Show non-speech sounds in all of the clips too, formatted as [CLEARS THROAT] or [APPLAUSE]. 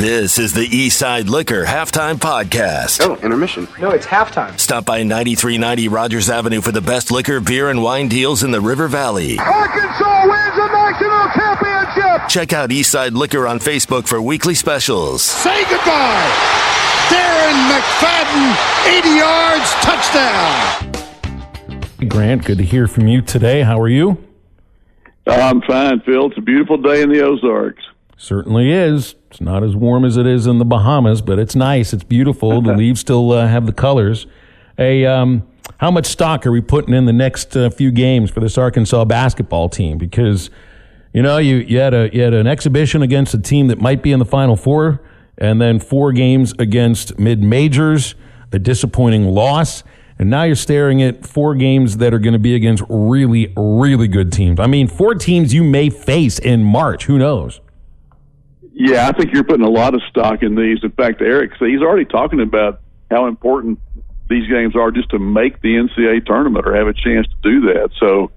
This is the Eastside Liquor Halftime Podcast. Oh, intermission. No, it's halftime. Stop by 9390 Rogers Avenue for the best liquor, beer, and wine deals in the River Valley. Arkansas wins the national championship. Check out Eastside Liquor on Facebook for weekly specials. Say goodbye. Darren McFadden, 80 yards, touchdown. Grant, good to hear from you today. How are you? I'm fine, Phil. It's a beautiful day in the Ozarks. Certainly is. It's not as warm as it is in the Bahamas, but it's nice. It's beautiful. the [LAUGHS] leaves still uh, have the colors. Hey, um, how much stock are we putting in the next uh, few games for this Arkansas basketball team? Because you know you, you had a you had an exhibition against a team that might be in the Final Four, and then four games against mid majors, a disappointing loss. And now you're staring at four games that are going to be against really, really good teams. I mean, four teams you may face in March. Who knows? Yeah, I think you're putting a lot of stock in these. In fact, Eric, he's already talking about how important these games are just to make the NCAA tournament or have a chance to do that. So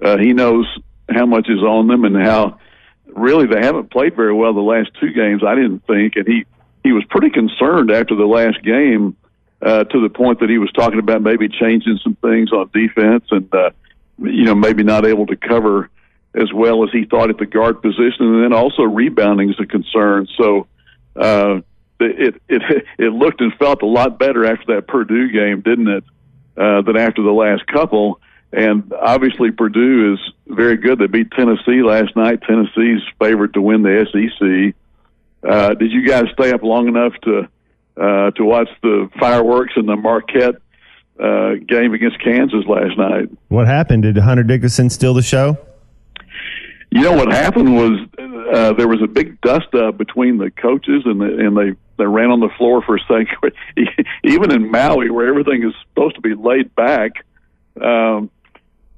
uh, he knows how much is on them and how really they haven't played very well the last two games. I didn't think, and he he was pretty concerned after the last game uh, to the point that he was talking about maybe changing some things on defense and uh, you know maybe not able to cover as well as he thought at the guard position, and then also rebounding is a concern. So uh, it it [LAUGHS] it looked and felt a lot better after that Purdue game, didn't it? Uh, than after the last couple. And obviously, Purdue is very good. They beat Tennessee last night. Tennessee's favored to win the SEC. Uh, did you guys stay up long enough to uh, to watch the fireworks and the Marquette uh, game against Kansas last night? What happened? Did Hunter Dickinson steal the show? You know what happened was uh, there was a big dust up between the coaches and the, and they they ran on the floor for a second. [LAUGHS] Even in Maui, where everything is supposed to be laid back, um,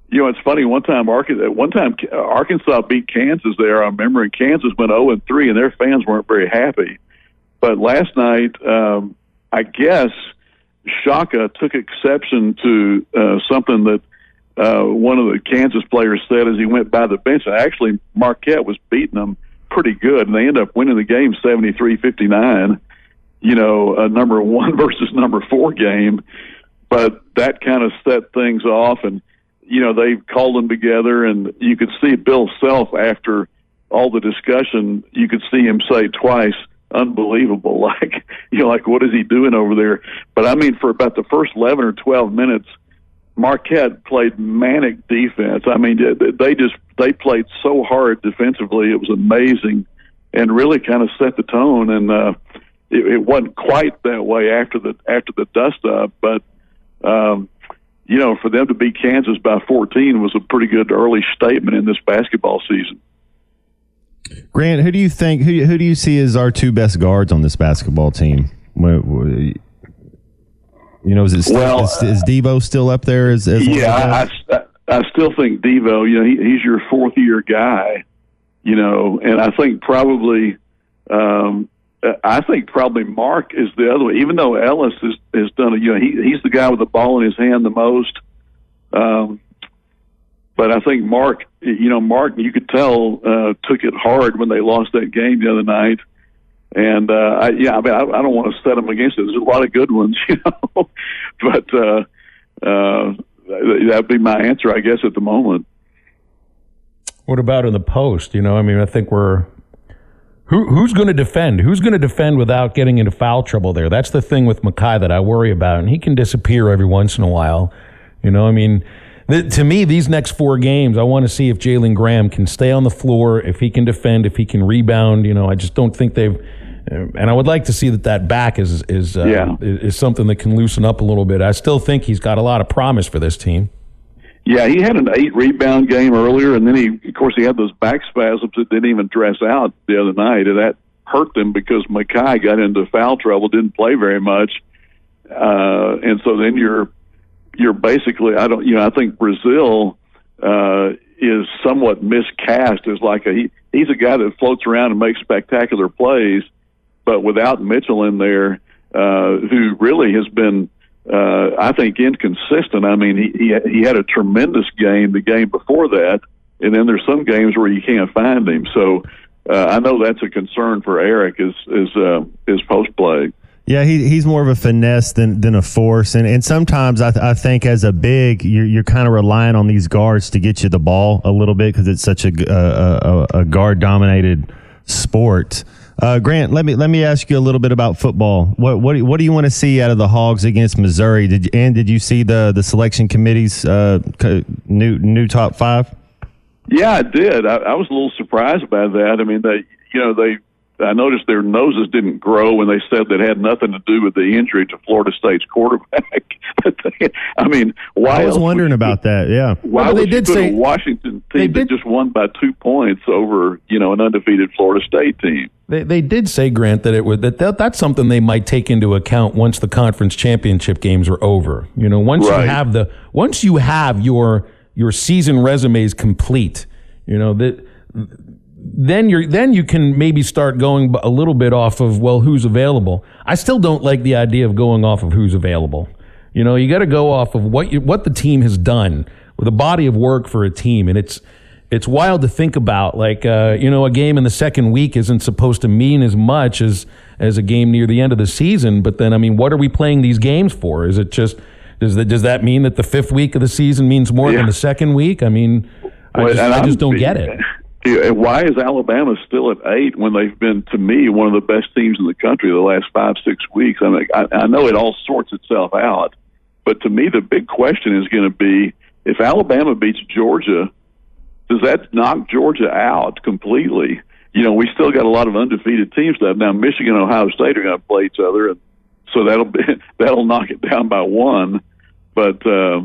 you know, it's funny. One time, Arkansas, one time Arkansas beat Kansas there. I remember, and Kansas went zero and three, and their fans weren't very happy. But last night, um, I guess Shaka took exception to uh, something that uh, one of the Kansas players said as he went by the bench. Actually, Marquette was beating them pretty good, and they ended up winning the game 73-59. You know, a number one [LAUGHS] versus number four game, but that kind of set things off, and you know they called them together, and you could see Bill Self after all the discussion. You could see him say twice, "Unbelievable!" [LAUGHS] Like you know, like what is he doing over there? But I mean, for about the first eleven or twelve minutes Marquette played manic defense. I mean, they just they played so hard defensively. It was amazing, and really kind of set the tone. And uh, it, it wasn't quite that way after the after the dust up, but um, you know, for them to beat Kansas by 14 was a pretty good early statement in this basketball season. Grant, who do you think who who do you see as our two best guards on this basketball team? You know, is it still, well, is, is Devo still up there? As, as yeah, I, I, I still think Devo. You know, he, he's your fourth year guy. You know, and I think probably, um, I think probably Mark is the other one. Even though Ellis has has done it, you know, he he's the guy with the ball in his hand the most. Um, but I think Mark, you know, Mark, you could tell uh, took it hard when they lost that game the other night. And uh, I, yeah, I mean, I, I don't want to set them against it. There's a lot of good ones, [LAUGHS] you know, but uh, uh, that'd be my answer, I guess, at the moment. What about in the post? You know, I mean, I think we're who, who's going to defend? Who's going to defend without getting into foul trouble there? That's the thing with Makhi that I worry about, and he can disappear every once in a while. You know, I mean, to me, these next four games, I want to see if Jalen Graham can stay on the floor, if he can defend, if he can rebound. You know, I just don't think they've and I would like to see that that back is is uh, yeah. is something that can loosen up a little bit. I still think he's got a lot of promise for this team. Yeah, he had an eight rebound game earlier, and then he, of course, he had those back spasms that didn't even dress out the other night, and that hurt them because Makhi got into foul trouble, didn't play very much, uh, and so then you're you're basically, I don't, you know, I think Brazile uh, is somewhat miscast as like a he, he's a guy that floats around and makes spectacular plays but without Mitchell in there, uh, who really has been, uh, I think, inconsistent. I mean, he, he he had a tremendous game the game before that, and then there's some games where you can't find him. So uh, I know that's a concern for Eric is is uh, his post play. Yeah, he, he's more of a finesse than, than a force, and and sometimes I, th- I think as a big, you're you're kind of relying on these guards to get you the ball a little bit because it's such a a, a, a guard dominated sport. Uh, Grant, let me let me ask you a little bit about football. What what what do you want to see out of the Hogs against Missouri? Did you, and did you see the the selection committee's uh, new new top five? Yeah, I did. I, I was a little surprised by that. I mean, they you know they I noticed their noses didn't grow when they said that had nothing to do with the injury to Florida State's quarterback. [LAUGHS] I mean, why? I was wondering about that. Yeah. Why well, they did say a Washington team that just won by two points over you know an undefeated Florida State team. They, they did say Grant that it would that, that that's something they might take into account once the conference championship games are over. You know, once right. you have the once you have your your season resumes complete, you know that then you're then you can maybe start going a little bit off of well who's available. I still don't like the idea of going off of who's available. You know, you got to go off of what you, what the team has done with a body of work for a team, and it's it's wild to think about. Like uh, you know, a game in the second week isn't supposed to mean as much as as a game near the end of the season. But then, I mean, what are we playing these games for? Is it just does that does that mean that the fifth week of the season means more yeah. than the second week? I mean, I just, I just don't get it. [LAUGHS] Why is Alabama still at eight when they've been, to me, one of the best teams in the country the last five, six weeks? I mean, I, I know it all sorts itself out, but to me, the big question is going to be if Alabama beats Georgia, does that knock Georgia out completely? You know, we still got a lot of undefeated teams left. Now, Michigan and Ohio State are going to play each other, and so that'll be [LAUGHS] that'll knock it down by one. But uh,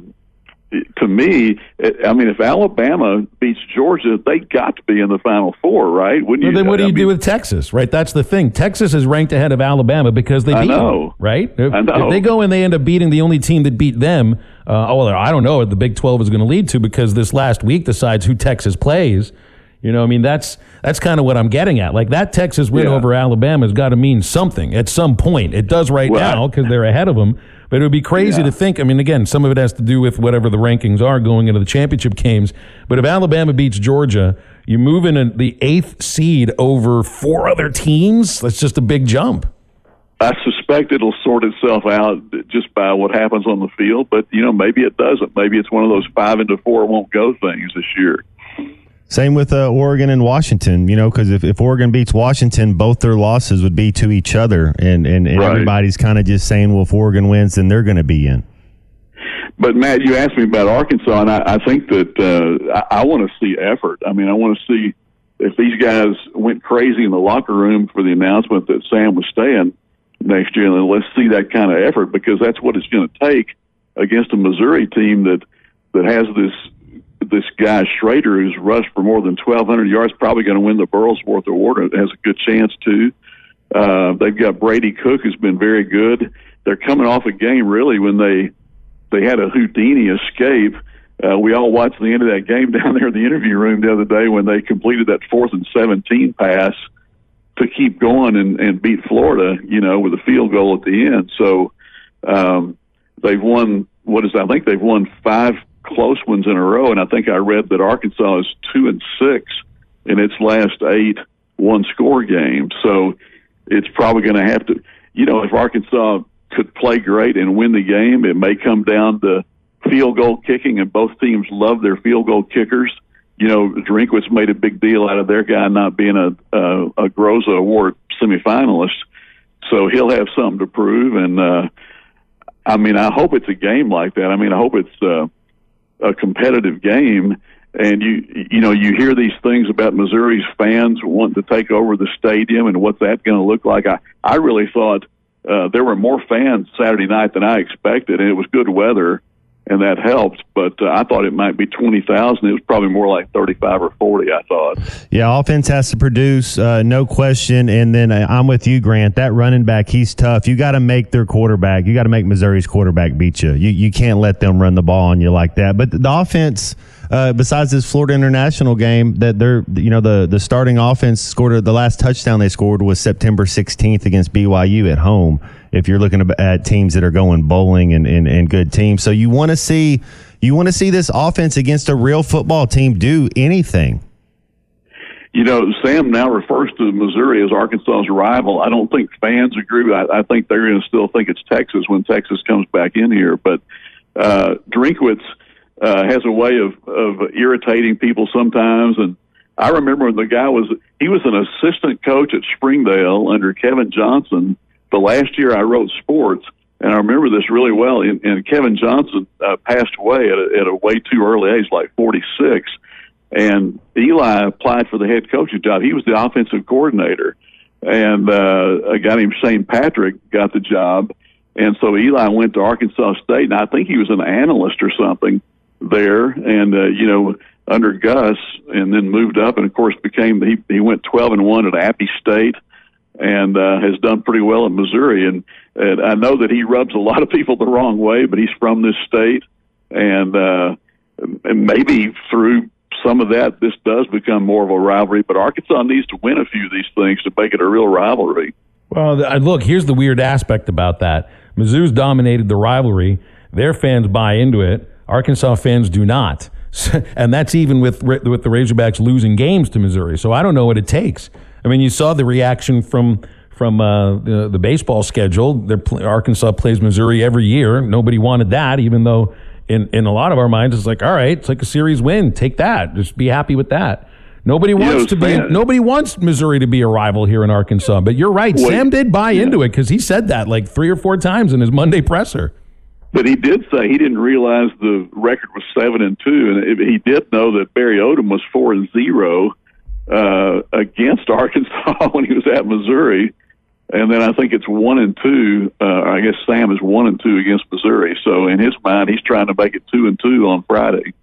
to me, I mean, if Alabama beats Georgia, they got to be in the Final Four, right? Wouldn't well, you? Then what do you I do with Texas, right? That's the thing. Texas is ranked ahead of Alabama because they beat them, right? If, I know. if they go and they end up beating the only team that beat them, uh, oh, well, I don't know what the Big 12 is going to lead to because this last week decides who Texas plays. You know, I mean, that's that's kind of what I'm getting at. Like that Texas win yeah. over Alabama has got to mean something at some point. It does right well, now because they're ahead of them. But it would be crazy yeah. to think. I mean, again, some of it has to do with whatever the rankings are going into the championship games. But if Alabama beats Georgia, you move in the eighth seed over four other teams. That's just a big jump. I suspect it'll sort itself out just by what happens on the field, but you know maybe it doesn't. Maybe it's one of those five into four won't go things this year. Same with uh, Oregon and Washington, you know, because if, if Oregon beats Washington, both their losses would be to each other, and and, and right. everybody's kind of just saying, well, if Oregon wins, then they're going to be in. But Matt, you asked me about Arkansas, and I, I think that uh, I, I want to see effort. I mean, I want to see if these guys went crazy in the locker room for the announcement that Sam was staying next year, then let's see that kind of effort because that's what it's going to take against a Missouri team that that has this this guy Schrader, who's rushed for more than 1,200 yards, probably going to win the Burlsworth Award. Has a good chance to. Uh, they've got Brady Cook, who's been very good. They're coming off a game really when they they had a Houdini escape. Uh, we all watched the end of that game [LAUGHS] down there in the interview room the other day when they completed that fourth and 17 pass to keep going and, and beat Florida, you know, with a field goal at the end. So um, they've won, what is, that? I think they've won five close ones in a row. And I think I read that Arkansas is two and six in its last eight one score games. So it's probably going to have to, you know, if Arkansas could play great and win the game, it may come down to field goal kicking, and both teams love their field goal kickers. You know, Drinkwitz made a big deal out of their guy not being a a, a Groza Award semifinalist, so he'll have something to prove. And uh, I mean, I hope it's a game like that. I mean, I hope it's uh, a competitive game. And you you know you hear these things about Missouri's fans wanting to take over the stadium and what's that going to look like. I I really thought uh, there were more fans Saturday night than I expected, and it was good weather and that helped. But uh, I thought it might be twenty thousand. It was probably more like thirty-five or forty. I thought. Yeah, offense has to produce, uh, no question. And then uh, I'm with you, Grant. That running back, he's tough. You got to make their quarterback. You got to make Missouri's quarterback beat you. You you can't let them run the ball on you like that. But the offense. Uh, besides this Florida International game, that they're you know the the starting offense scored the last touchdown they scored was September 16th against BYU at home if you're looking at teams that are going bowling and, and, and good teams. So you want to see you want to see this offense against a real football team do anything. you know, Sam now refers to Missouri as Arkansas's rival. I don't think fans agree. I, I think they're going to still think it's Texas when Texas comes back in here. But uh, Drinkwitz uh, has a way of, of irritating people sometimes. And I remember when the guy was, he was an assistant coach at Springdale under Kevin Johnson. The last year I wrote sports, and I remember this really well. And, and Kevin Johnson uh, passed away at a, at a way too early age, like 46 and Eli applied for the head coaching job. He was the offensive coordinator, and uh, a guy named Shane Patrick got the job. And so Eli went to Arkansas State, and I think he was an analyst or something there. And uh, you know, under Gus, and then moved up, and of course became he he went twelve and one at Appy State, and uh, has done pretty well in Missouri. And, and I know that he rubs a lot of people the wrong way, but he's from this state, and uh, and maybe through some of that, this does become more of a rivalry. But Arkansas needs to win a few of these things to make it a real rivalry. Well, look, here's the weird aspect about that. Mizzou's dominated the rivalry. Their fans buy into it. Arkansas fans do not. [LAUGHS] and that's even with with the Razorbacks losing games to Missouri. So I don't know what it takes. I mean, you saw the reaction from from uh, the, the, baseball schedule. Arkansas plays Missouri every year. Nobody wanted that, even though in, in a lot of our minds, it's like, all right, it's like a series win. Take that. Just be happy with that. Nobody wants to be. Nobody wants Missouri to be a rival here in Arkansas. But you're right. Wait, Sam did buy yeah. into it because he said that like three or four times in his Monday presser. But he did say he didn't realize the record was seven and two, and he did know that Barry Odom was four and zero uh, against [LAUGHS] Arkansas when he was at Missouri and then I think it's one and two. Uh, I guess Sam is one and two against Missouri. So in his mind, he's trying to make it two and two on Friday.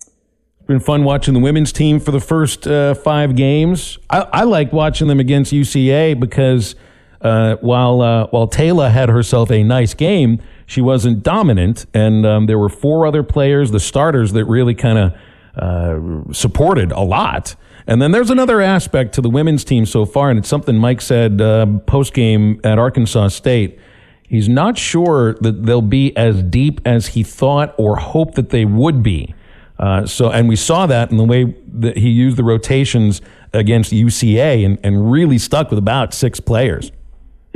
It's been fun watching the women's team for the first uh, five games. I, I liked watching them against UCA because uh, while uh, while Taylor had herself a nice game, she wasn't dominant, and um, there were four other players, the starters, that really kind of uh, supported a lot. And then there's another aspect to the women's team so far, and it's something Mike said uh, post game at Arkansas State. He's not sure that they'll be as deep as he thought or hoped that they would be. Uh, so, and we saw that in the way that he used the rotations against UCA and, and really stuck with about six players.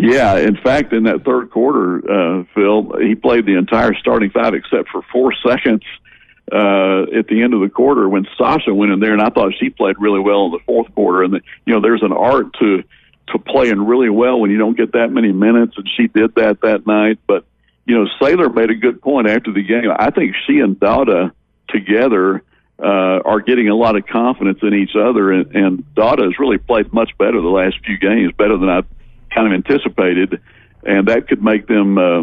Yeah, in fact, in that third quarter, uh, Phil, he played the entire starting five except for four [LAUGHS] seconds uh, at the end of the quarter when Sasha went in there, and I thought she played really well in the fourth quarter. And the, you know, there's an art to to playing really well when you don't get that many minutes, and she did that that night. But you know, Saylor made a good point after the game. I think she and Dauda together uh, are getting a lot of confidence in each other, and, and Dauda has really played much better the last few games, better than I kind of anticipated, and that could make them uh,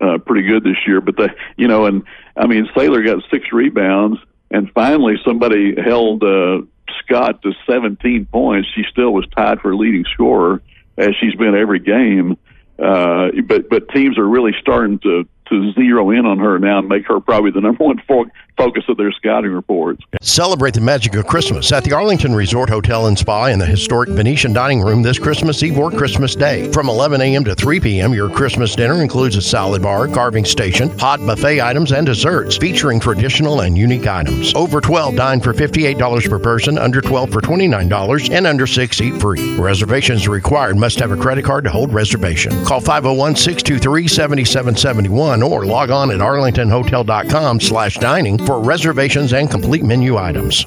uh, pretty good this year. But the you know, and I mean, Saylor got six rebounds, and finally somebody held uh, Scott to 17 points. She still was tied for leading scorer as she's been every game. Uh, but but teams are really starting to to zero in on her now and make her probably the number one focus of their scouting reports. Celebrate the magic of Christmas at the Arlington Resort Hotel and Spa in the historic Venetian dining room this Christmas Eve or Christmas Day. From 11 a.m. to 3 p.m., your Christmas dinner includes a salad bar, carving station, hot buffet items, and desserts featuring traditional and unique items. Over 12 dine for $58 per person, under 12 for $29, and under 6 eat free. Reservations required. Must have a credit card to hold reservation. Call 501 623 7771 or log on at arlingtonhotel.com slash dining for reservations and complete menu items.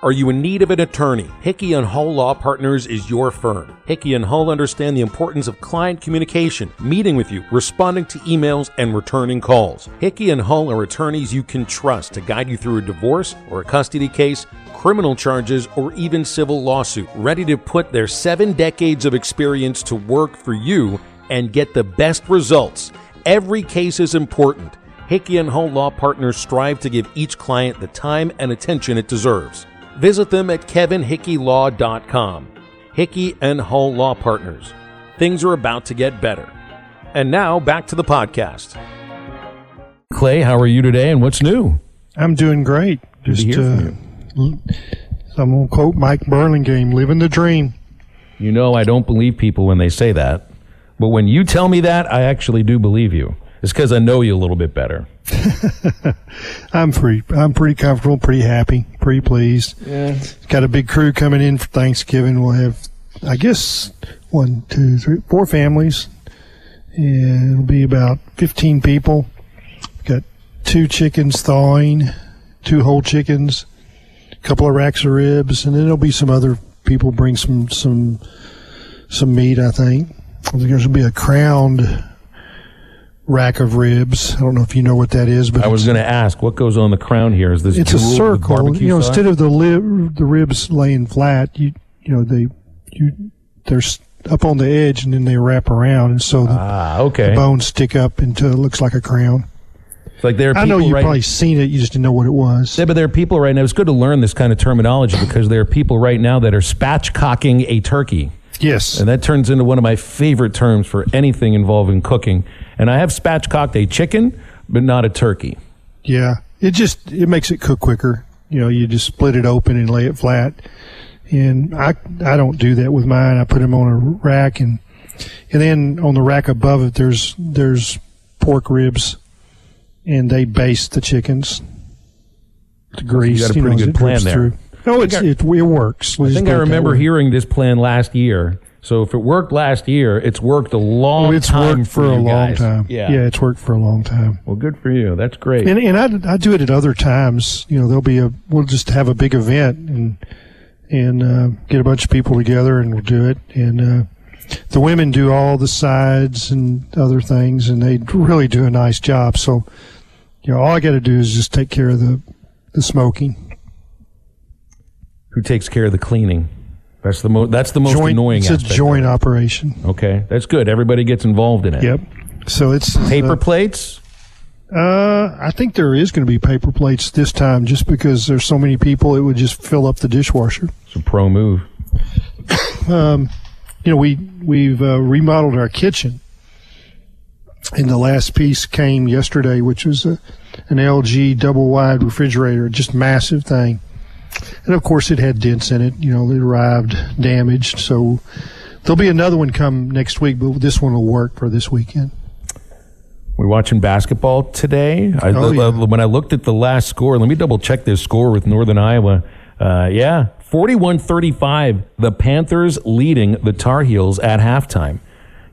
Are you in need of an attorney? Hickey and Hull Law Partners is your firm. Hickey and Hull understand the importance of client communication, meeting with you, responding to emails, and returning calls. Hickey and Hull are attorneys you can trust to guide you through a divorce or a custody case, criminal charges, or even civil lawsuit, ready to put their seven decades of experience to work for you and get the best results. Every case is important. Hickey and Hull Law Partners strive to give each client the time and attention it deserves. Visit them at kevinhickeylaw.com. Hickey and Hull Law Partners. Things are about to get better. And now back to the podcast. Clay, how are you today and what's new? I'm doing great. Good Just uh, I'm going to quote Mike Burlingame, living the dream. You know, I don't believe people when they say that. But when you tell me that, I actually do believe you. It's because I know you a little bit better. [LAUGHS] I'm pretty. I'm pretty comfortable, pretty happy, pretty pleased. Yeah. Got a big crew coming in for Thanksgiving. We'll have, I guess, one, two, three, four families, and it'll be about 15 people. Got two chickens thawing, two whole chickens, a couple of racks of ribs, and then there'll be some other people bring some some some meat. I think. I think there's gonna be a crowned rack of ribs. I don't know if you know what that is, but I was going to ask what goes on the crown here. Is this it's a circle. You know, sauce? instead of the lib, the ribs laying flat, you you know they you they're up on the edge and then they wrap around, and so the ah, okay. the bones stick up until it looks like a crown. It's like there I know you've right probably seen it, you just didn't know what it was. Yeah, but there are people right now. It's good to learn this kind of terminology because there are people right now that are spatchcocking a turkey. Yes, And that turns into one of my favorite terms for anything involving cooking. And I have spatchcocked a chicken, but not a turkey. yeah. It just it makes it cook quicker. You know, you just split it open and lay it flat. And I I don't do that with mine. I put them on a rack and and then on the rack above it there's there's pork ribs and they baste the chickens. The grease. You got a you know, pretty good plan there. through. No, it's, it, it works. I think I remember hearing this plan last year. So if it worked last year, it's worked a long Oh, it's time worked for a you long time. Yeah. yeah, it's worked for a long time. Well, good for you. That's great. And and I, I do it at other times. You know, there'll be a we'll just have a big event and and uh, get a bunch of people together and we'll do it. And uh, the women do all the sides and other things, and they really do a nice job. So you know, all I got to do is just take care of the the smoking. Who takes care of the cleaning? That's the most. That's the most joint, annoying. it's a joint operation. Okay, that's good. Everybody gets involved in it. Yep. So it's Paper uh, plates. Uh, I think there is going to be paper plates this time, just because there's so many people. It would just fill up the dishwasher. It's a pro move. [COUGHS] You know, we we've uh, remodeled our kitchen, and the last piece came yesterday, which was a, an LG double wide refrigerator, just massive thing. And of course, it had dents in it. You know, it arrived damaged. So there'll be another one come next week, but this one will work for this weekend. We're watching basketball today. I, Oh, yeah. When I looked at the last score, let me double check this score with Northern Iowa. Uh, yeah, 41 35, the Panthers leading the Tar Heels at halftime.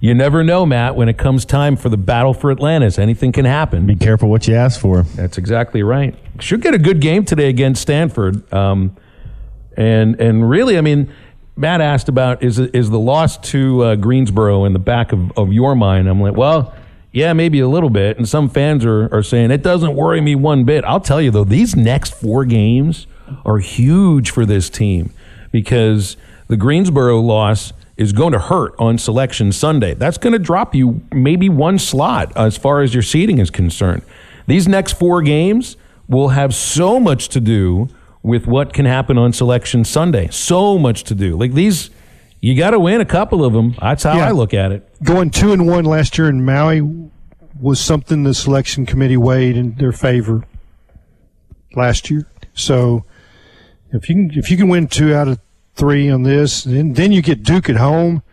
You never know, Matt, when it comes time for the battle for Atlantis. Anything can happen. Be careful what you ask for. That's exactly right. Should get a good game today against Stanford. Um, and and really, I mean, Matt asked about is is the loss to uh, Greensboro in the back of, of your mind? I'm like, well, yeah, maybe a little bit. And some fans are, are saying it doesn't worry me one bit. I'll tell you though, these next four games are huge for this team because the Greensboro loss is going to hurt on selection Sunday. That's going to drop you maybe one slot as far as your seating is concerned. These next four games will have so much to do with what can happen on selection Sunday. So much to do. Like these, you got to win a couple of them. That's how Yeah. I look at it. going two and one last year in Maui was something the selection committee weighed in their favor last year. So if you can if you can win two out of three on this, then then you get Duke at home.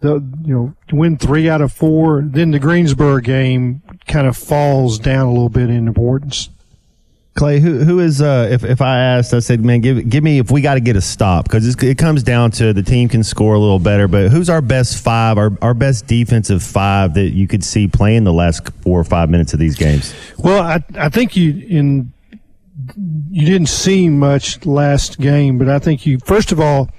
The you know win three out of four, then the Greensboro game kind of falls down a little bit in importance. Clay, who who is uh if, if I asked, I said, man, give give me if we got to get a stop because it comes down to the team can score a little better, but who's our best five, our our best defensive five that you could see playing the last four or five minutes of these games? Well, I I think you in you didn't see much last game, but I think you first of all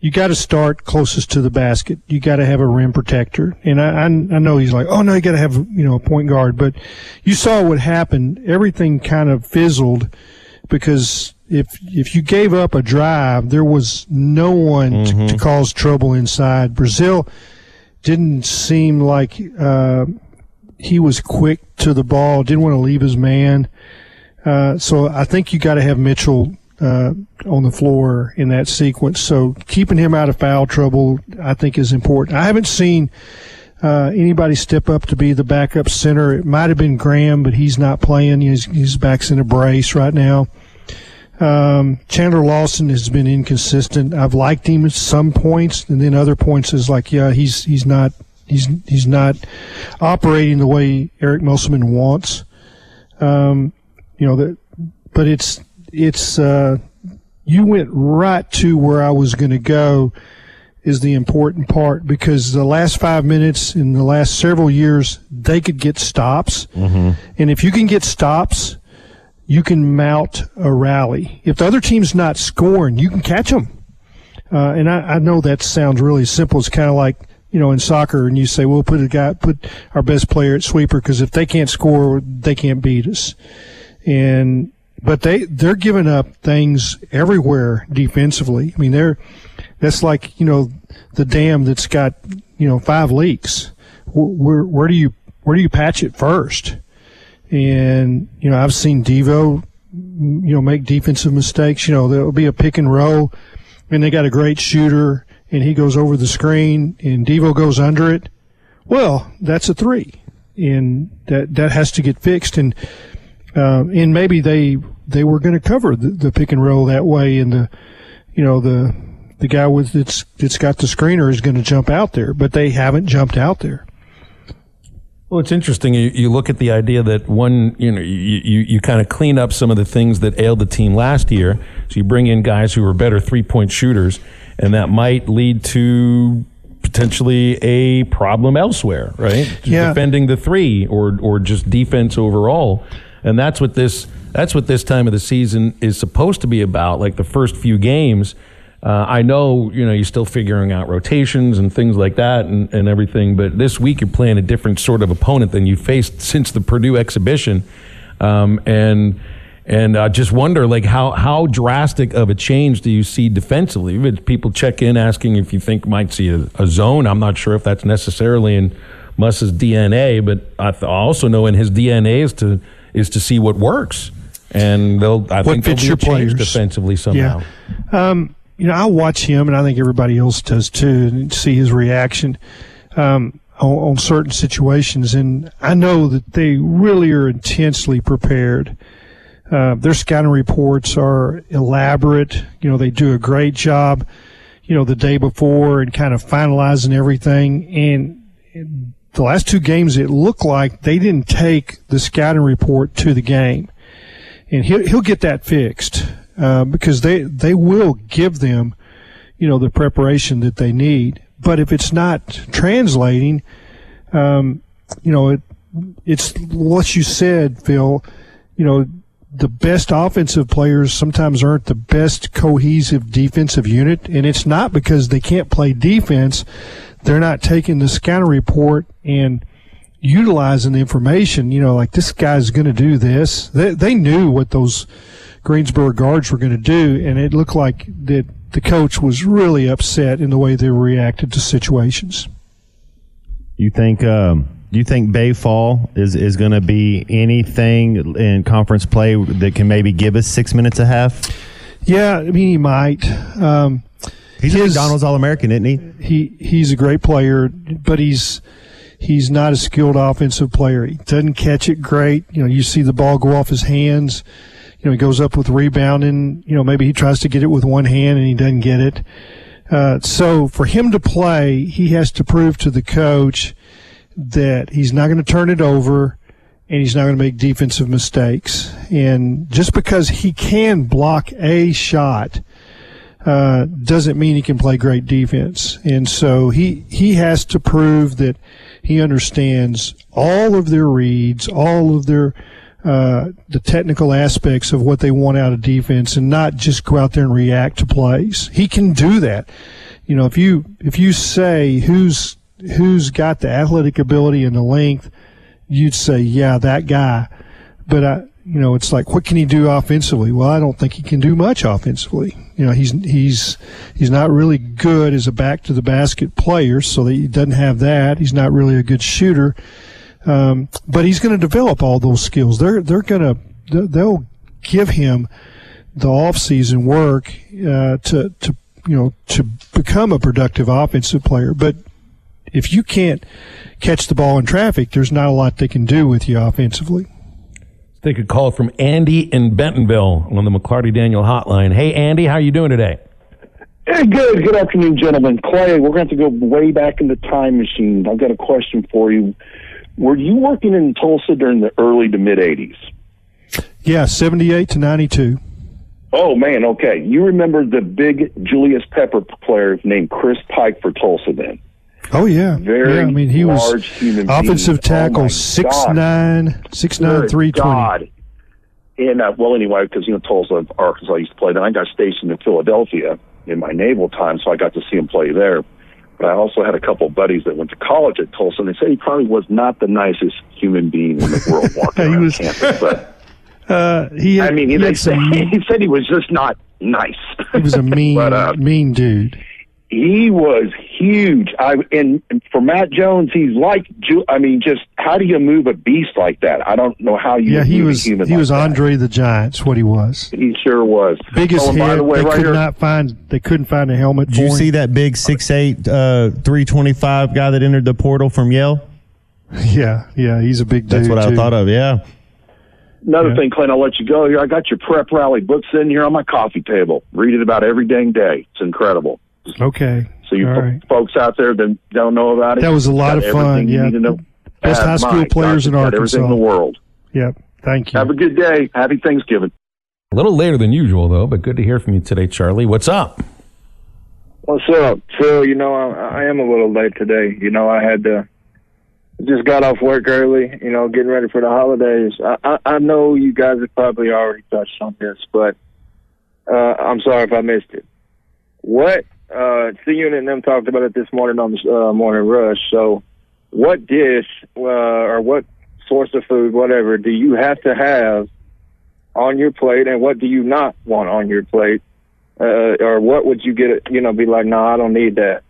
you got to start closest to the basket. You got to have a rim protector, and I I, I know he's like, oh no, you got to have you know a point guard, but you saw what happened. Everything kind of fizzled because if if you gave up a drive, there was no one to, to cause trouble inside. Brazile didn't seem like. Uh, he was quick to the ball, didn't want to leave his man. Uh, so I think you got to have Mitchell uh, on the floor in that sequence. So keeping him out of foul trouble, I think, is important. I haven't seen uh, anybody step up to be the backup center. It might have been Graham, but he's not playing. He's, his back's in a brace right now. Um, Chandler Lawson has been inconsistent. I've liked him at some points, and then other points is like, yeah, he's he's not he's he's not operating the way Eric Musselman wants. Um, you know that, but it's it's uh, you went right to where I was going to go is the important part because the last five minutes in the last several years they could get stops, and if you can get stops, you can mount a rally. If the other team's not scoring, you can catch them. Uh, and I, I know that sounds really simple. It's kind of like you know in soccer, and you say, "We'll put a guy, put our best player at sweeper because if they can't score, they can't beat us." And but they they're giving up things everywhere defensively. I mean, they're that's like you know the dam that's got you know five leaks. Where where do you where do you patch it first? And you know I've seen Devo you know make defensive mistakes. You know there'll be a pick and roll, and they got a great shooter, and he goes over the screen, and Devo goes under it. Well, that's a three, and that that has to get fixed. And uh, and maybe they they were going to cover the, the pick and roll that way, and the you know the the guy with that's that's got the screener is going to jump out there, but they haven't jumped out there. Well, it's interesting. You, you look at the idea that one, you know, you, you, you kind of clean up some of the things that ailed the team last year. So you bring in guys who are better three point shooters, and that might lead to potentially a problem elsewhere, right? Yeah. Defending the three or or just defense overall. And that's what this that's what this time of the season is supposed to be about, like the first few games. Uh, I know, you know, you're still figuring out rotations and things like that and, and everything, but this week you're playing a different sort of opponent than you faced since the Purdue exhibition. Um, and and I just wonder, like, how, how drastic of a change do you see defensively? People check in asking if you think might see a, a zone. I'm not sure if that's necessarily in Muss's DNA, but I also know in his DNA is to is to see what works, and they'll I think fits they'll be change players. defensively somehow. Um, you know, I watch him, and I think everybody else does too, and see his reaction um, on, on certain situations. And I know that they really are intensely prepared. Uh, their scouting reports are elaborate. You know, they do a great job. You know, the day before and kind of finalizing everything. And the last two games, it looked like they didn't take the scouting report to the game and he'll he'll get that fixed uh, because they they will give them, you know, the preparation that they need. But if it's not translating, um, you know, it it's what you said, Phil. You know, the best offensive players sometimes aren't the best cohesive defensive unit, and it's not because they can't play defense. They're not taking the scouting report and utilizing the information, you know, like this guy's going to do this. They, they knew what those Greensboro guards were going to do, and it looked like that the coach was really upset in the way they reacted to situations. You think? Um, do you think Baye Fall is is going to be anything in conference play that can maybe give us six minutes a half? Yeah, I mean he might. Um, He's a McDonald's All American, isn't he? he he's a great player, but he's he's not a skilled offensive player. He doesn't catch it great. You know, you see the ball go off his hands. You know, he goes up with rebounding. You know, maybe he tries to get it with one hand and he doesn't get it. Uh, so for him to play, he has to prove to the coach that he's not going to turn it over and he's not going to make defensive mistakes. And just because he can block a shot uh, doesn't mean he can play great defense. And so he he has to prove that he understands all of their reads, all of their uh, the technical aspects of what they want out of defense, and not just go out there and react to plays. He can do that. You know, if you if you say who's who's got the athletic ability and the length, you'd say, yeah, that guy. But I, you know, it's like, what can he do offensively? Well, I don't think he can do much offensively. You know, he's he's he's not really good as a back to the basket player, so that he doesn't have that. He's not really a good shooter, um, but he's going to develop all those skills. They're they're going to they'll give him the off season work uh, to to you know to become a productive offensive player. But if you can't catch the ball in traffic, there's not a lot they can do with you offensively. Take a call from Andy in Bentonville on the McClarty Daniel hotline. Hey, Andy, how are you doing today? Hey, good. Good afternoon, gentlemen. Clay, we're going to have to go way back in the time machine. I've got a question for you. Were you working in Tulsa during the early to mid 80s? Yeah, 78 to 92. Oh, man, okay. You remember the big Julius Pepper player named Chris Pike for Tulsa then? Oh yeah, Very yeah. I mean, he was human offensive being. Oh, tackle, my six God. nine, six nine, Good three twenty. God. And uh, well, anyway, because you know Tulsa, Arkansas I used to play. Then I got stationed in Philadelphia in my naval time, so I got to see him play there. But I also had a couple of buddies that went to college at Tulsa, and they said he probably was not the nicest human being in the world [LAUGHS] walking He was- campus. But [LAUGHS] Uh, he had, I mean, he, he, had said, some, [LAUGHS] he said he was just not nice. he was a mean, but, uh, mean dude. He was huge. I and, and for Matt Jones, he's like, I mean, just how do you move a beast like that? I don't know how you. Yeah, would he move was A human he like was that. Andre the Giant's what he was. He sure was. Biggest oh, head. by the way, they right could here, not find. They couldn't find a helmet Did for you him. see that big 6'8", uh, 325 guy that entered the portal from Yale? [LAUGHS] Yeah, yeah, he's a big dude. That's what I too. thought of, yeah. Another Yeah. thing, Clint, I'll let you go here. I got your prep rally book sitting here on my coffee table. Read it about every dang day. It's incredible. Okay, So you All right. folks out there that don't know about it, That was a lot of fun, everything you yeah. know. Best high school my players in it's Everything in the world. Yep. Thank you. Have a good day. Happy Thanksgiving. A little later than usual, though, but good to hear from you today, Charlie. What's up? What's up? So, you know, I, I am a little late today. You know, I had to just got off work early, you know, getting ready for the holidays. I, I, I know you guys have probably already touched on this, but uh, I'm sorry if I missed it. What, uh, C Unit and them talked about it this morning on the uh, morning rush. So, what dish uh, or what source of food, whatever, do you have to have on your plate, and what do you not want on your plate? uh, or what would you get? You know, be like, no, I don't need that.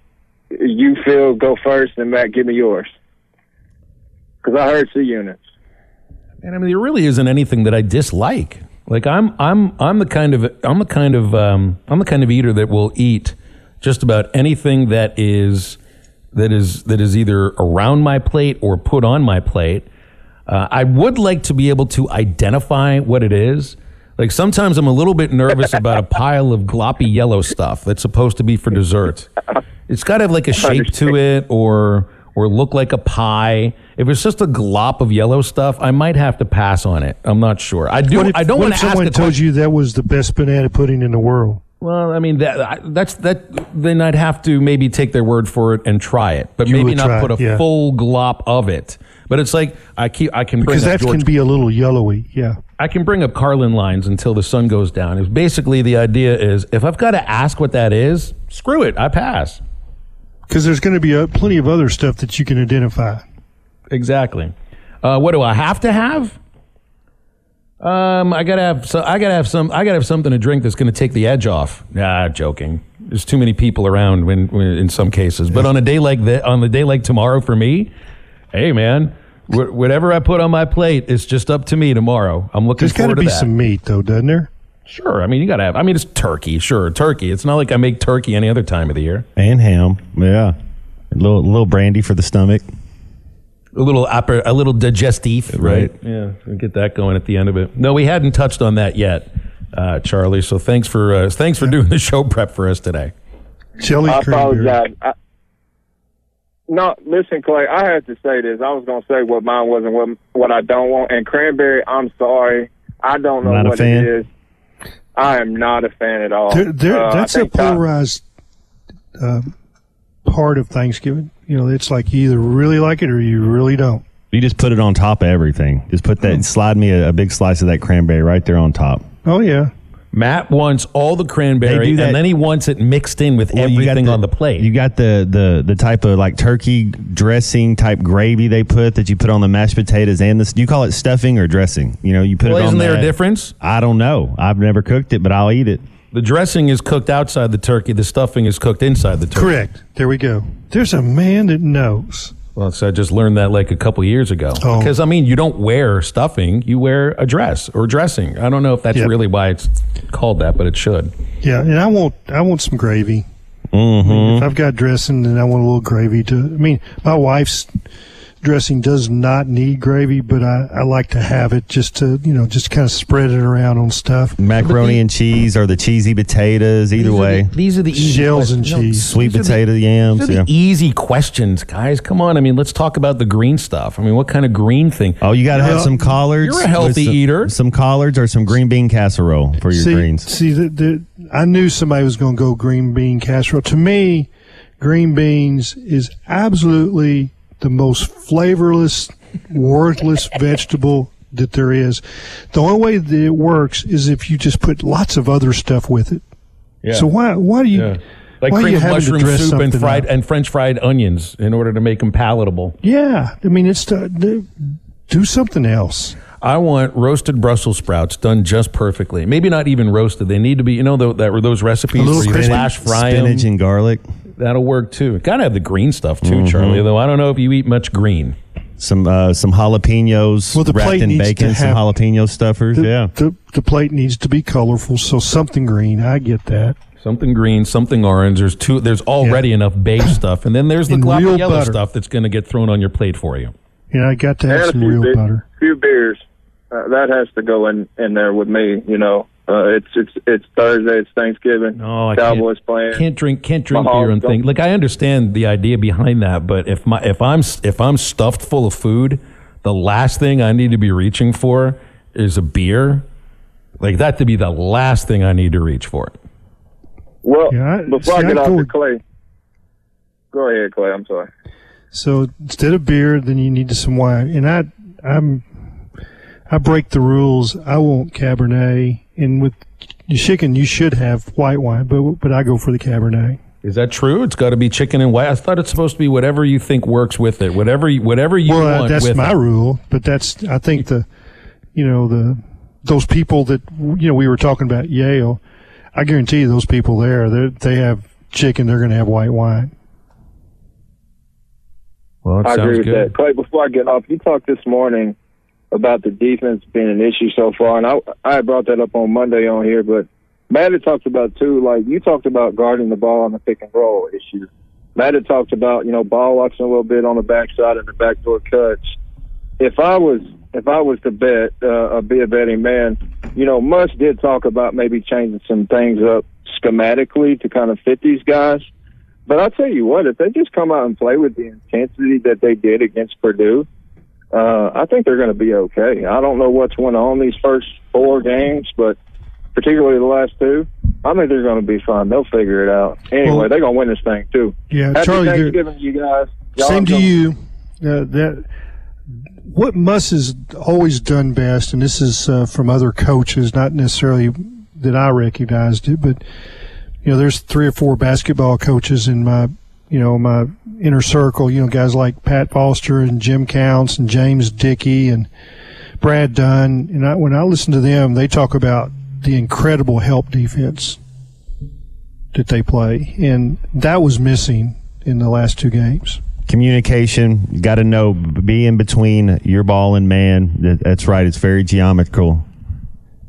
You feel go first, and Matt, give me yours. Because I heard C units. And I mean, there really isn't anything that I dislike. Like I'm, I'm, I'm the kind of, I'm the kind of, um, I'm the kind of eater that will eat just about anything that is, that is, that is either around my plate or put on my plate. Uh, I would like to be able to identify what it is. Like sometimes I'm a little bit nervous [LAUGHS] about a pile of gloppy yellow stuff that's supposed to be for dessert. It's got to have like a shape to it or or look like a pie. If it's just a glop of yellow stuff, I might have to pass on it. I'm not sure. I do. What if, I don't what want if to ask someone told question. you that was the best banana pudding in the world? Well, I mean that I- that's that. Then I'd have to maybe take their word for it and try it, but You maybe would not try put it, a yeah. full glop of it. But it's like I keep. I can bring Because up that George can be a little yellowy. Yeah. I can bring up Carlin lines until the sun goes down. It's basically the idea is if I've got to ask what that is, screw it, I pass. Because there's going to be uh plenty of other stuff that you can identify. Exactly. Uh, what do I have to have? Um, I gotta have so I gotta have some I gotta have something to drink that's gonna take the edge off. Nah, joking. There's too many people around when, when in some cases. But on a day like that, on a day like tomorrow for me, hey man, wh- whatever I put on my plate, it's just up to me tomorrow. I'm looking There's got to forward to be that. some meat, though, doesn't there? Sure. I mean, you got to have. I mean, it's turkey. Sure, turkey. It's not like I make turkey any other time of the year. And ham, yeah. A little, little brandy for the stomach. A little upper, a little digestif, Right. Yeah, we'll get that going at the end of it. No, we hadn't touched on that yet, uh, Charlie. So thanks for uh, thanks for doing the show prep for us today. Jelly I cranberry. apologize. I, no, listen, Clay. I had to say this. I was gonna say what mine was and what what I don't want. And cranberry, I'm sorry, I don't know Not a what fan? it is. I am not a fan at all. There, there, Uh, that's a polarized uh, part of Thanksgiving. You know, it's like you either really like it or you really don't. You just put it on top of everything. Just put that, oh. slide me a, a big slice of that cranberry right there on top. Oh yeah, Matt wants all the They cranberry, do that- and then he wants it mixed in with Well, you got everything on the plate. You got the, the, the type of like turkey dressing type gravy they put that you put on the mashed potatoes and this. Do you call it stuffing or dressing? You know, you put well, it on isn't there that. a difference? I don't know. I've never cooked it, but I'll eat it. The dressing is cooked outside the turkey. The stuffing is cooked inside the turkey. correct. There we go. There's a man that knows. Well, so I just learned that like a couple years ago. Oh. Because I mean, you don't wear stuffing; you wear a dress or dressing. I don't know if that's Yep. really why it's called that, but it should. Yeah, and I want I want some gravy. Mm-hmm. If I've got dressing, then I want a little gravy to. I mean, my wife's dressing does not need gravy, but I, I like to have it just to you know just kind of spread it around on stuff. Macaroni and cheese or the cheesy potatoes. Either These are way, the- these are the easy Shells and questions. No, cheese. sweet these are the- potato yams. These are Yeah. the easy questions, guys. Come on. I mean, let's talk about the green stuff. I mean, what kind of green thing? Oh, you got to have some collards. You're a healthy some, eater. Some collards or some green bean casserole for your see, greens. See, the, the, I knew somebody was going to go green bean casserole. To me, green beans is absolutely the most flavorless, [LAUGHS] worthless vegetable that there is. The only way that it works is if you just put lots of other stuff with it. Yeah. So why why do you Yeah. Like why are cream you of having to mushroom soup and fried up? and French fried onions in order to make them palatable. Yeah, I mean it's to, do- do something else. I want roasted Brussels sprouts done just perfectly. Maybe not even roasted. They need to be, you know, tho- that those recipes little where you crispy. flash fry Spinach them. and garlic. That'll work too. Got to have the green stuff too, Mm-hmm. Charlie. Though I don't know if you eat much green. Some uh, some jalapenos Well, the wrapped plate in needs to bacon. Some jalapeno stuffers. The, yeah. the, the plate needs to be colorful, so something green. I get that. Something green, something orange. There's two. There's already enough beige [COUGHS] stuff, and then there's the And gloppy real yellow butter. stuff that's going to get thrown on your plate for you. Yeah, I got to have and a some few, real be- butter. few beers. Uh, that has to go in in there with me. You know, uh, it's it's it's Thursday. It's Thanksgiving. No, I Cowboys can't, playing. Can't drink, can't drink Mahomes beer and don't- things. Like I understand the idea behind that, but if my if I'm if I'm stuffed full of food, the last thing I need to be reaching for is a beer. Like that to be the last thing I need to reach for. Well, Yeah, I- before see, I get I off go to with- Clay, go ahead, Clay. I'm sorry. So instead of beer, then you need some wine. And I, I'm, I break the rules. I want Cabernet, and with your chicken, you should have white wine, but but I go for the Cabernet. Is that true? It's got to be chicken and white. I thought it's supposed to be whatever you think works with it. Whatever you, whatever you well, uh, want that's with my it. rule. But that's I think the, you know the, those people that you know we were talking about Yale. I guarantee you those people there, they they have chicken. They're going to have white wine. Well, it I sounds agree with good. that. Clay, before I get off, you talked this morning about the defense being an issue so far, and I I brought that up on Monday on here, but had talked about too, like you talked about guarding the ball on the pick and roll issue. Had talked about you know ball watching a little bit on the backside and the backdoor cuts. If I was if I was to bet, uh, be a betting man, you know, Muss did talk about maybe changing some things up schematically to kind of fit these guys. But I'll tell you what, if they just come out and play with the intensity that they did against Purdue, uh, I think they're going to be okay. I don't know what's went on these first four games, but particularly the last two, I think they're going to be fine. They'll figure it out. Anyway, Well- they're going to win this thing too. Yeah, Happy Charlie. Thanksgiving, you guys. Y'all Same to you. Uh, that what Muss has always done best, and this is uh, from other coaches, not necessarily that I recognized it, but you know, there's three or four basketball coaches in my you know my inner circle. You know, guys like Pat Foster and Jim Counts and James Dickey and Brad Dunn. And I, when I listen to them, they talk about the incredible help defense that they play, and that was missing in the last two games. Communication. You got to know. Be in between your ball and man. That's right. It's very geometrical.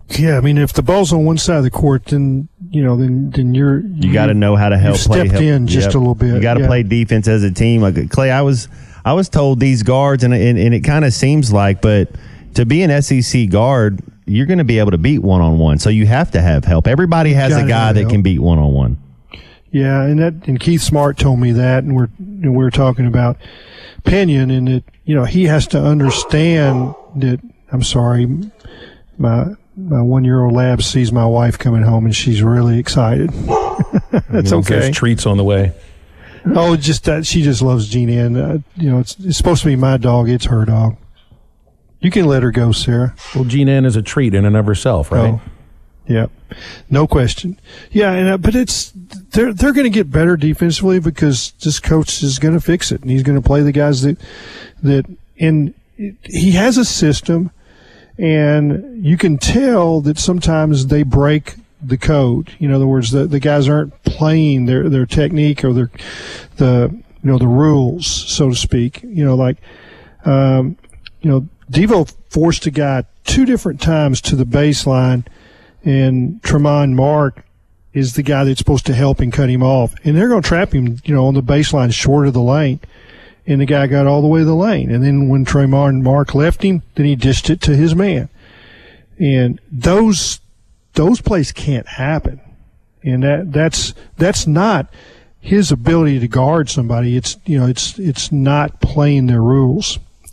Yeah, I mean, if the ball's on one side of the court, then you know, then then you're You got to know how to help play. stepped help- in just Yep. a little bit. You got to yeah. play defense as a team. Like Clay, I was I was told these guards, and and, and it kind of seems like, but to be an SEC guard, you're going to be able to beat one on one. So you have to have help. Everybody has a guy that help. can beat one on one. Yeah, and that and Keith Smart told me that, and we're and we're talking about Pinion, and that you know he has to understand that. I'm sorry, my my one year old lab sees my wife coming home, and she's really excited. [LAUGHS] That's You know, okay. There's treats on the way. Oh, just that she just loves Gina, and uh, you know it's it's supposed to be my dog. It's her dog. You can let her go, Sarah. Well, Ann is a treat in and of herself, right? Oh, yeah, no question. Yeah, and uh, but it's they're they're going to get better defensively because this coach is going to fix it, and he's going to play the guys that that and he has a system, and you can tell that sometimes they break the code. You know, in other words, the the guys aren't playing their their technique or their the you know the rules, so to speak. You know, like um, you know, Devo forced a guy two different times to the baseline, and Tramon Mark is the guy that's supposed to help and cut him off, and they're going to trap him, you know, on the baseline short of the lane. And the guy got all the way to the lane. And then when Tramon Mark left him, then he dished it to his man. And those those plays can't happen. And that that's that's not his ability to guard somebody. It's you know it's it's not playing their rules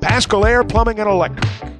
Pascal Air Plumbing and Electric.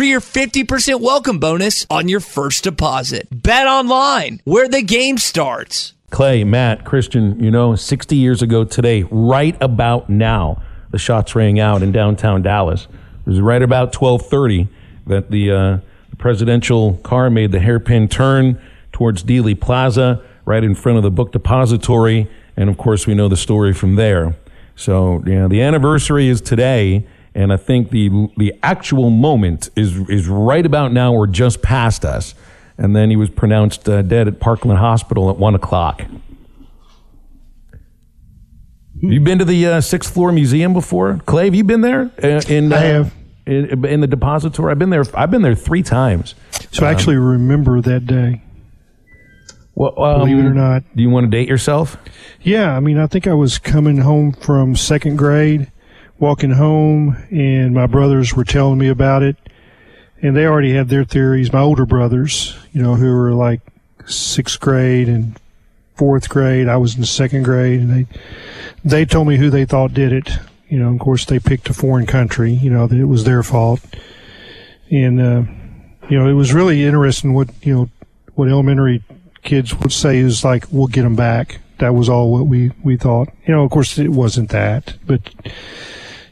for your 50% welcome bonus on your first deposit. Bet online where the game starts. Clay, Matt, Christian, you know, 60 years ago today, right about now, the shots rang out in downtown Dallas. It was right about 1230 that the, uh, presidential car made the hairpin turn towards Dealey Plaza, right in front of the book depository. And of course, we know the story from there. So, know, the anniversary is today. And I think the the actual moment is is right about now or just past us. And then he was pronounced uh, dead at Parkland Hospital at one o'clock. Have you been to the uh, sixth floor museum before, Clay? Have you been there? Uh, in, I have. In, in the depository. I've been there. I've been there three times. So I actually remember that day. Well, um, Believe it or not. Do you want to date yourself? Yeah, I mean, I think I was coming home from second grade, walking home, and my brothers were telling me about it, and they already had their theories. My older brothers, you know, who were like sixth grade and fourth grade. I was in second grade, and they they told me who they thought did it. You know, of course, they picked a foreign country. You know, that it was their fault, and uh, you know, it was really interesting what you know what elementary kids would say is like, "We'll get them back." That was all what we we thought. You know, of course, it wasn't that, but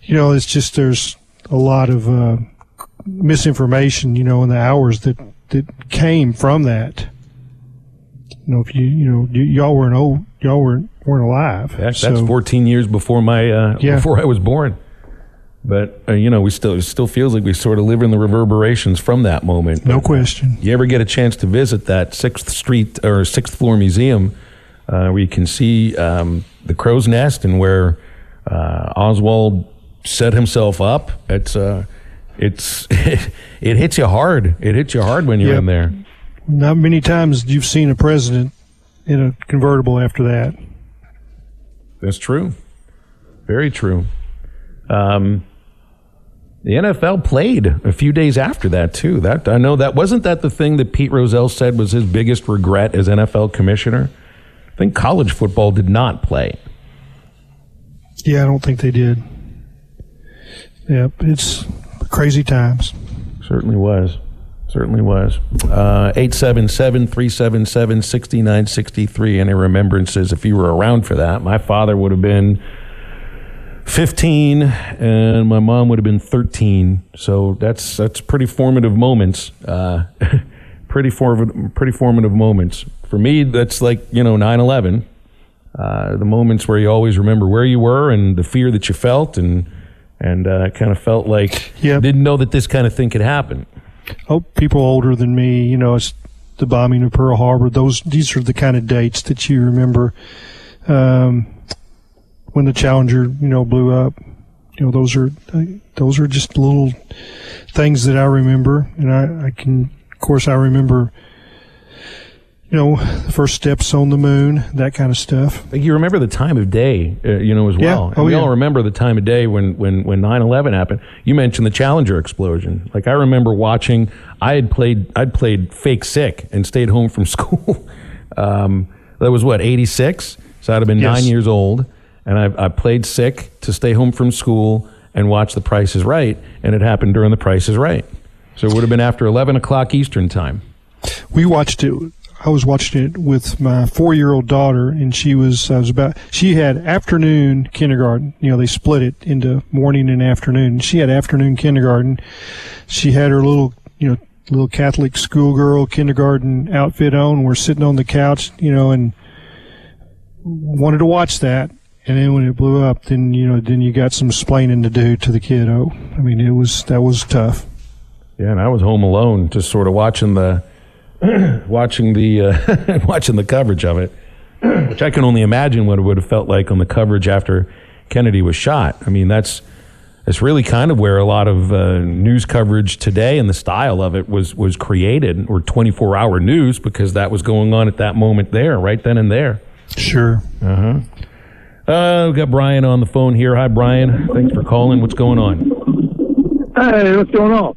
you know, it's just there's a lot of uh, misinformation. You know, in the hours that that came from that. You know, if you you know y- y'all weren't old, y'all weren't weren't alive. That's So- 14 years before my uh, Yeah. before I was born. But uh, you know, we still it still feels like we sort of live in the reverberations from that moment. No question. You ever get a chance to visit that Sixth Street or Sixth Floor Museum, uh, where you can see um, the crow's nest and where uh, Oswald set himself up? It's uh, it's [LAUGHS] it hits you hard. It hits you hard when you're Yep. in there. Not many times you've seen a president in a convertible after that. That's true. Very true. Um, the NFL played a few days after that too. That I know that wasn't that the thing that Pete Rozelle said was his biggest regret as NFL commissioner. I think college football did not play. Yeah, I don't think they did. Yep, it's crazy times. Certainly was. Certainly was. Uh, 877 377 6963. Any remembrances if you were around for that? My father would have been 15 and my mom would have been 13. So that's that's pretty formative moments. Uh, [LAUGHS] pretty, formative, pretty formative moments. For me, that's like, you know, 9 11. Uh, the moments where you always remember where you were and the fear that you felt and and uh, kind of felt like [LAUGHS] didn't know that this kind of thing could happen. Oh, people older than me, you know, it's the bombing of Pearl Harbor. Those these are the kind of dates that you remember. Um, when the Challenger, you know, blew up. You know, those are those are just little things that I remember, and I, I can, of course, I remember. You know, the first steps on the moon, that kind of stuff. You remember the time of day, uh, you know, as well. And Oh, we yeah. all remember the time of day when when when 9/11 happened. You mentioned the Challenger explosion. Like I remember watching. I had played. I'd played fake sick and stayed home from [LAUGHS] school. um, that was what 86. So I'd have been Yes. nine years old, and I, I played sick to stay home from school. and watch The Price is Right, and it happened during The Price is Right. So it would have been after 11 o'clock Eastern time. We watched it. I was watching it with my four-year-old daughter, and she was. I was about. She had afternoon kindergarten. You know, they split it into morning and afternoon. She had afternoon kindergarten. She had her little, you know, little Catholic schoolgirl kindergarten outfit on. We're sitting on the couch, you know, and wanted to watch that. And then when it blew up, then you know, then you got some explaining to do to the kiddo. I mean, it was that was tough. Yeah, and I was home alone, just sort of watching the [CLEARS THROAT] watching the uh, [LAUGHS] watching the coverage of it, [CLEARS THROAT] which I can only imagine what it would have felt like on the coverage after Kennedy was shot. I mean, that's that's really kind of where a lot of uh, news coverage today and the style of it was was created, or 24 hour news, because that was going on at that moment there, right then and there. Sure. Uh-huh. Uh We've got Brian on the phone here. Hi, Brian. Thanks for calling. What's going on? Hey, what's going on?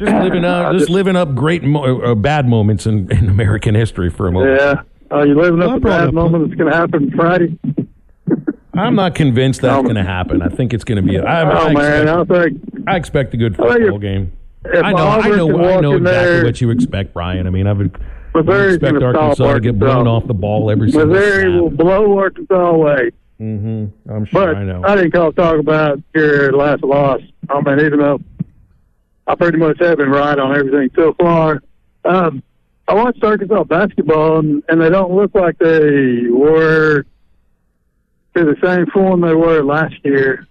Just living up, [CLEARS THROAT] just living up great, mo- uh, bad moments in, in American history for a moment. Yeah. Are you're living up a bad moment that's going to happen Friday? [LAUGHS] I'm not convinced that's going to happen. I think it's going to be. A, I, oh, I man. I expect, think I expect a good football game. I know, I know, I know exactly there- what you expect, Brian. I mean, I would I Missouri's expect gonna Arkansas to get blown off the ball every single Missouri will blow Arkansas away. Mm-hmm. I'm sure But I know. I didn't call talk about your last loss. I mean, even though I pretty much have been right on everything so far, um, I watched Arkansas basketball, and, and they don't look like they were to the same form they were last year.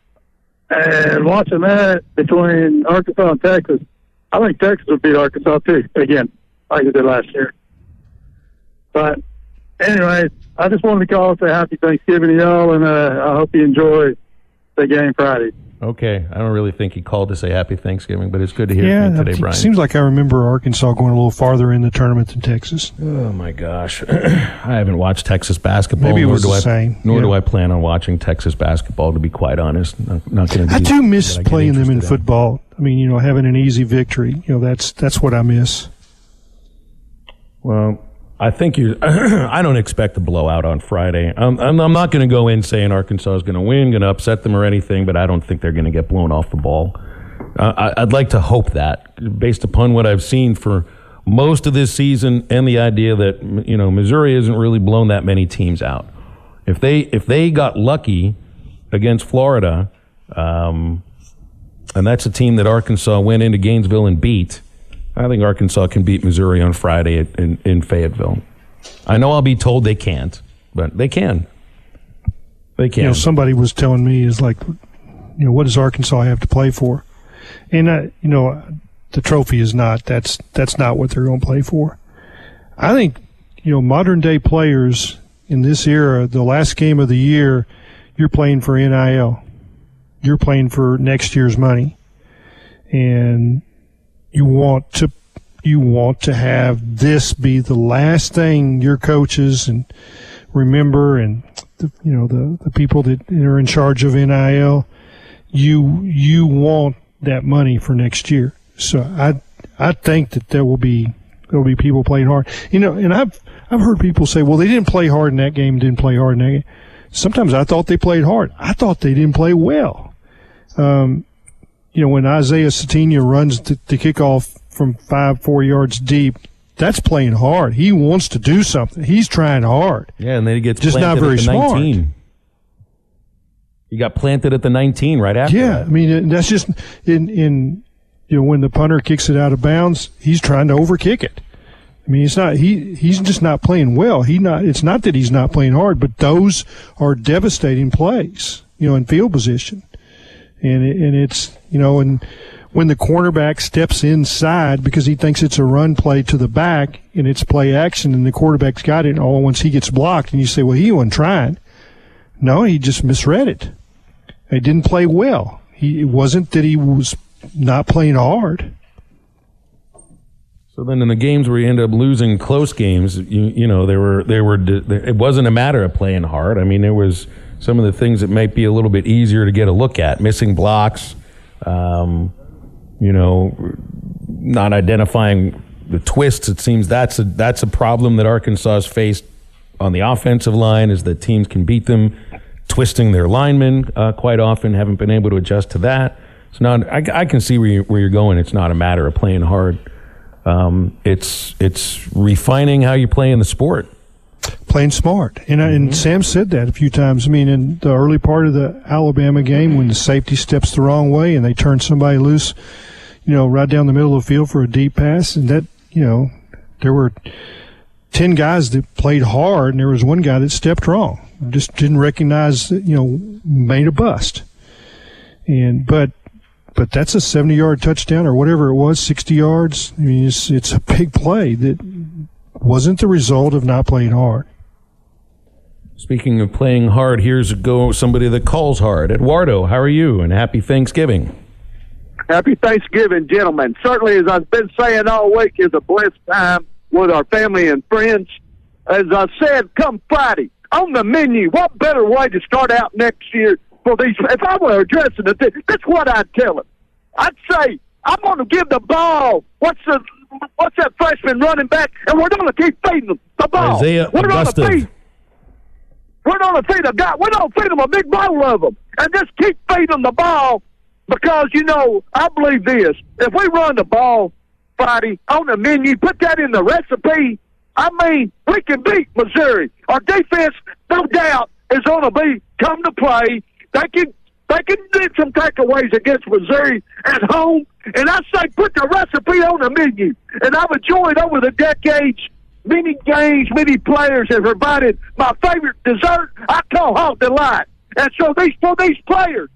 And watching that between Arkansas and Texas, I think Texas would beat Arkansas too again, like they did last year. But anyway, I just wanted to call and say happy Thanksgiving to y'all, and uh, I hope you enjoy the game Friday. Okay, I don't really think he called to say Happy Thanksgiving, but it's good to hear yeah, from you today, Brian. it seems like I remember Arkansas going a little farther in the tournament than Texas. Oh my gosh, [CLEARS THROAT] I haven't watched Texas basketball. Maybe it was the I, same, Nor yeah. do I plan on watching Texas basketball. To be quite honest, not, not going to. I do miss playing them in football. I mean, you know, having an easy victory. You know, that's that's what I miss. Well, I think you. [CLEARS THROAT] I don't expect a blowout on Friday. I'm, I'm, I'm not going to go in saying Arkansas is going to win, going to upset them or anything, but I don't think they're going to get blown off the ball. Uh, I, I'd like to hope that, based upon what I've seen for most of this season, and the idea that you know Missouri hasn't really blown that many teams out. If they if they got lucky against Florida, um, and that's a team that Arkansas went into Gainesville and beat. I think Arkansas can beat Missouri on Friday at, in, in Fayetteville. I know I'll be told they can't, but they can. They can. You know, somebody was telling me is like, you know, what does Arkansas have to play for? And uh, you know, the trophy is not. That's that's not what they're going to play for. I think you know modern day players in this era, the last game of the year, you're playing for NIL. You're playing for next year's money, and you want to you want to have this be the last thing your coaches and remember and the, you know the, the people that are in charge of NIL you you want that money for next year. So I I think that there will be there will be people playing hard. You know and I've I've heard people say well they didn't play hard in that game didn't play hard in that game. Sometimes I thought they played hard. I thought they didn't play well. Um, you know, when Isaiah Sategna runs the, the kickoff from five, four yards deep, that's playing hard. He wants to do something. He's trying hard. yeah, and then he gets Just not very at the smart. 19. He got planted at the 19 right after. Yeah, I mean that's just in in you know when the punter kicks it out of bounds, he's trying to overkick it. I mean, it's not he he's just not playing well. He not it's not that he's not playing hard, but those are devastating plays, you know, in field position. And it, and it's, you know, and when the cornerback steps inside because he thinks it's a run play to the back and it's play action and the quarterback's got it all once he gets blocked and you say, well, he wasn't trying. No, he just misread it. He didn't play well. He, it wasn't that he was not playing hard. So then, in the games where you end up losing close games, you you know they were they were it wasn't a matter of playing hard. I mean, there was some of the things that might be a little bit easier to get a look at, missing blocks, um, you know, not identifying the twists. It seems that's a that's a problem that Arkansas has faced on the offensive line is that teams can beat them twisting their linemen uh, quite often. Haven't been able to adjust to that. It's not. I, I can see where, you, where you're going. It's not a matter of playing hard. Um, it's it's refining how you play in the sport. Playing smart, and, mm-hmm. and Sam said that a few times. I mean, in the early part of the Alabama game, when the safety steps the wrong way and they turn somebody loose, you know, right down the middle of the field for a deep pass, and that you know, there were ten guys that played hard, and there was one guy that stepped wrong, just didn't recognize, you know, made a bust. And but but that's a 70 yard touchdown or whatever it was, 60 yards. I mean, it's, it's a big play that wasn't the result of not playing hard. Speaking of playing hard, here's a go somebody that calls hard. Eduardo, how are you? And happy Thanksgiving. Happy Thanksgiving, gentlemen. Certainly, as I've been saying all week, is a blessed time with our family and friends. As I said, come Friday on the menu. What better way to start out next year for these. If I were addressing it, that's what I'd tell them. I'd say I'm going to give the ball. What's the what's that freshman running back? And we're going to keep feeding them the ball. Isaiah we're going to feed. We're going to feed a guy. We're going to feed them a big bowl of them, and just keep feeding the ball because you know I believe this. If we run the ball Friday on the menu, put that in the recipe. I mean, we can beat Missouri. Our defense, no doubt, is going to be come to play. They can they can get some takeaways against Missouri at home, and I say put the recipe on the menu. And I've enjoyed over the decades many games, many players have provided my favorite dessert. I call hot delight. And so these for these players,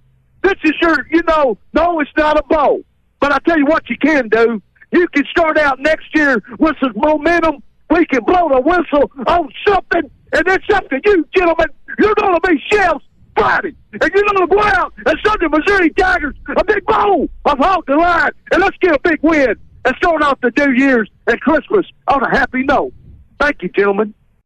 this is your, you know, no, it's not a bowl. But I tell you what, you can do. You can start out next year with some momentum. We can blow the whistle on something, and it's up to you, gentlemen. You're going to be shells Friday. And you're going to go out and send the Missouri Tigers a big bowl of hog line. And let's get a big win and start off the New Year's and Christmas on a happy note. Thank you, gentlemen.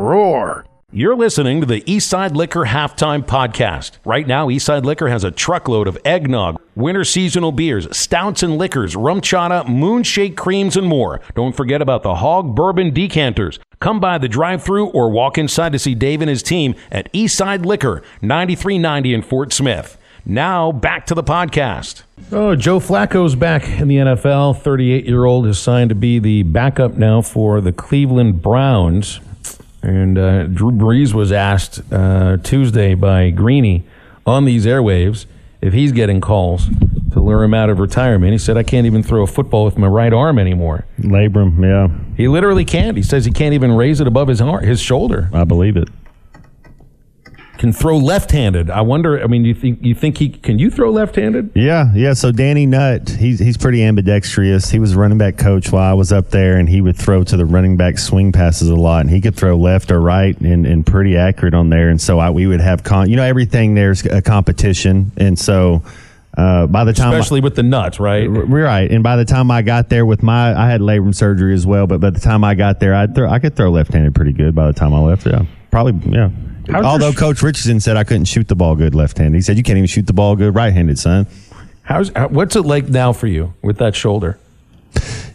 Roar! You're listening to the Eastside Liquor Halftime Podcast. Right now, Eastside Liquor has a truckload of eggnog, winter seasonal beers, stouts and liquors, rum chata, moonshake creams, and more. Don't forget about the hog bourbon decanters. Come by the drive through or walk inside to see Dave and his team at Eastside Liquor, 9390 in Fort Smith. Now, back to the podcast. Oh, Joe Flacco's back in the NFL. 38 year old is signed to be the backup now for the Cleveland Browns. And uh, Drew Brees was asked uh, Tuesday by Greeny on these airwaves if he's getting calls to lure him out of retirement. He said, I can't even throw a football with my right arm anymore. Labrum, yeah. He literally can't. He says he can't even raise it above his, heart, his shoulder. I believe it can throw left-handed. I wonder. I mean, you think you think he can you throw left-handed? Yeah, yeah. So Danny Nutt, he's he's pretty ambidextrous. He was running back coach while I was up there, and he would throw to the running back swing passes a lot, and he could throw left or right and, and pretty accurate on there. And so I, we would have con, you know, everything there's a competition, and so. Uh, by the time, especially I, with the nuts, right? Right, and by the time I got there with my, I had labrum surgery as well. But by the time I got there, I throw, I could throw left-handed pretty good. By the time I left, yeah, probably, yeah. How's Although Coach Richardson said I couldn't shoot the ball good left-handed. He said you can't even shoot the ball good right-handed, son. How's what's it like now for you with that shoulder?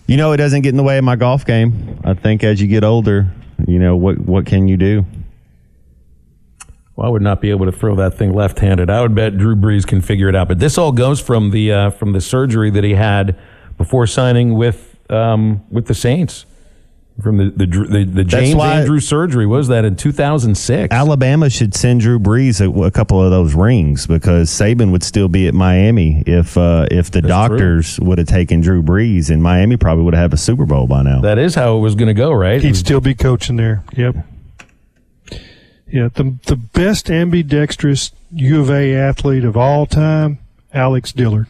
You know, it doesn't get in the way of my golf game. I think as you get older, you know what what can you do? Well, I would not be able to throw that thing left-handed. I would bet Drew Brees can figure it out. But this all goes from the uh, from the surgery that he had before signing with um, with the Saints. From the the, Dr- the, the James why- Andrew surgery. Was that in 2006? Alabama should send Drew Brees a, a couple of those rings because Saban would still be at Miami if uh, if the That's doctors would have taken Drew Brees, and Miami probably would have a Super Bowl by now. That is how it was going to go, right? He'd still be coaching there. Yep. Yeah, the the best ambidextrous U of A athlete of all time, Alex Dillard.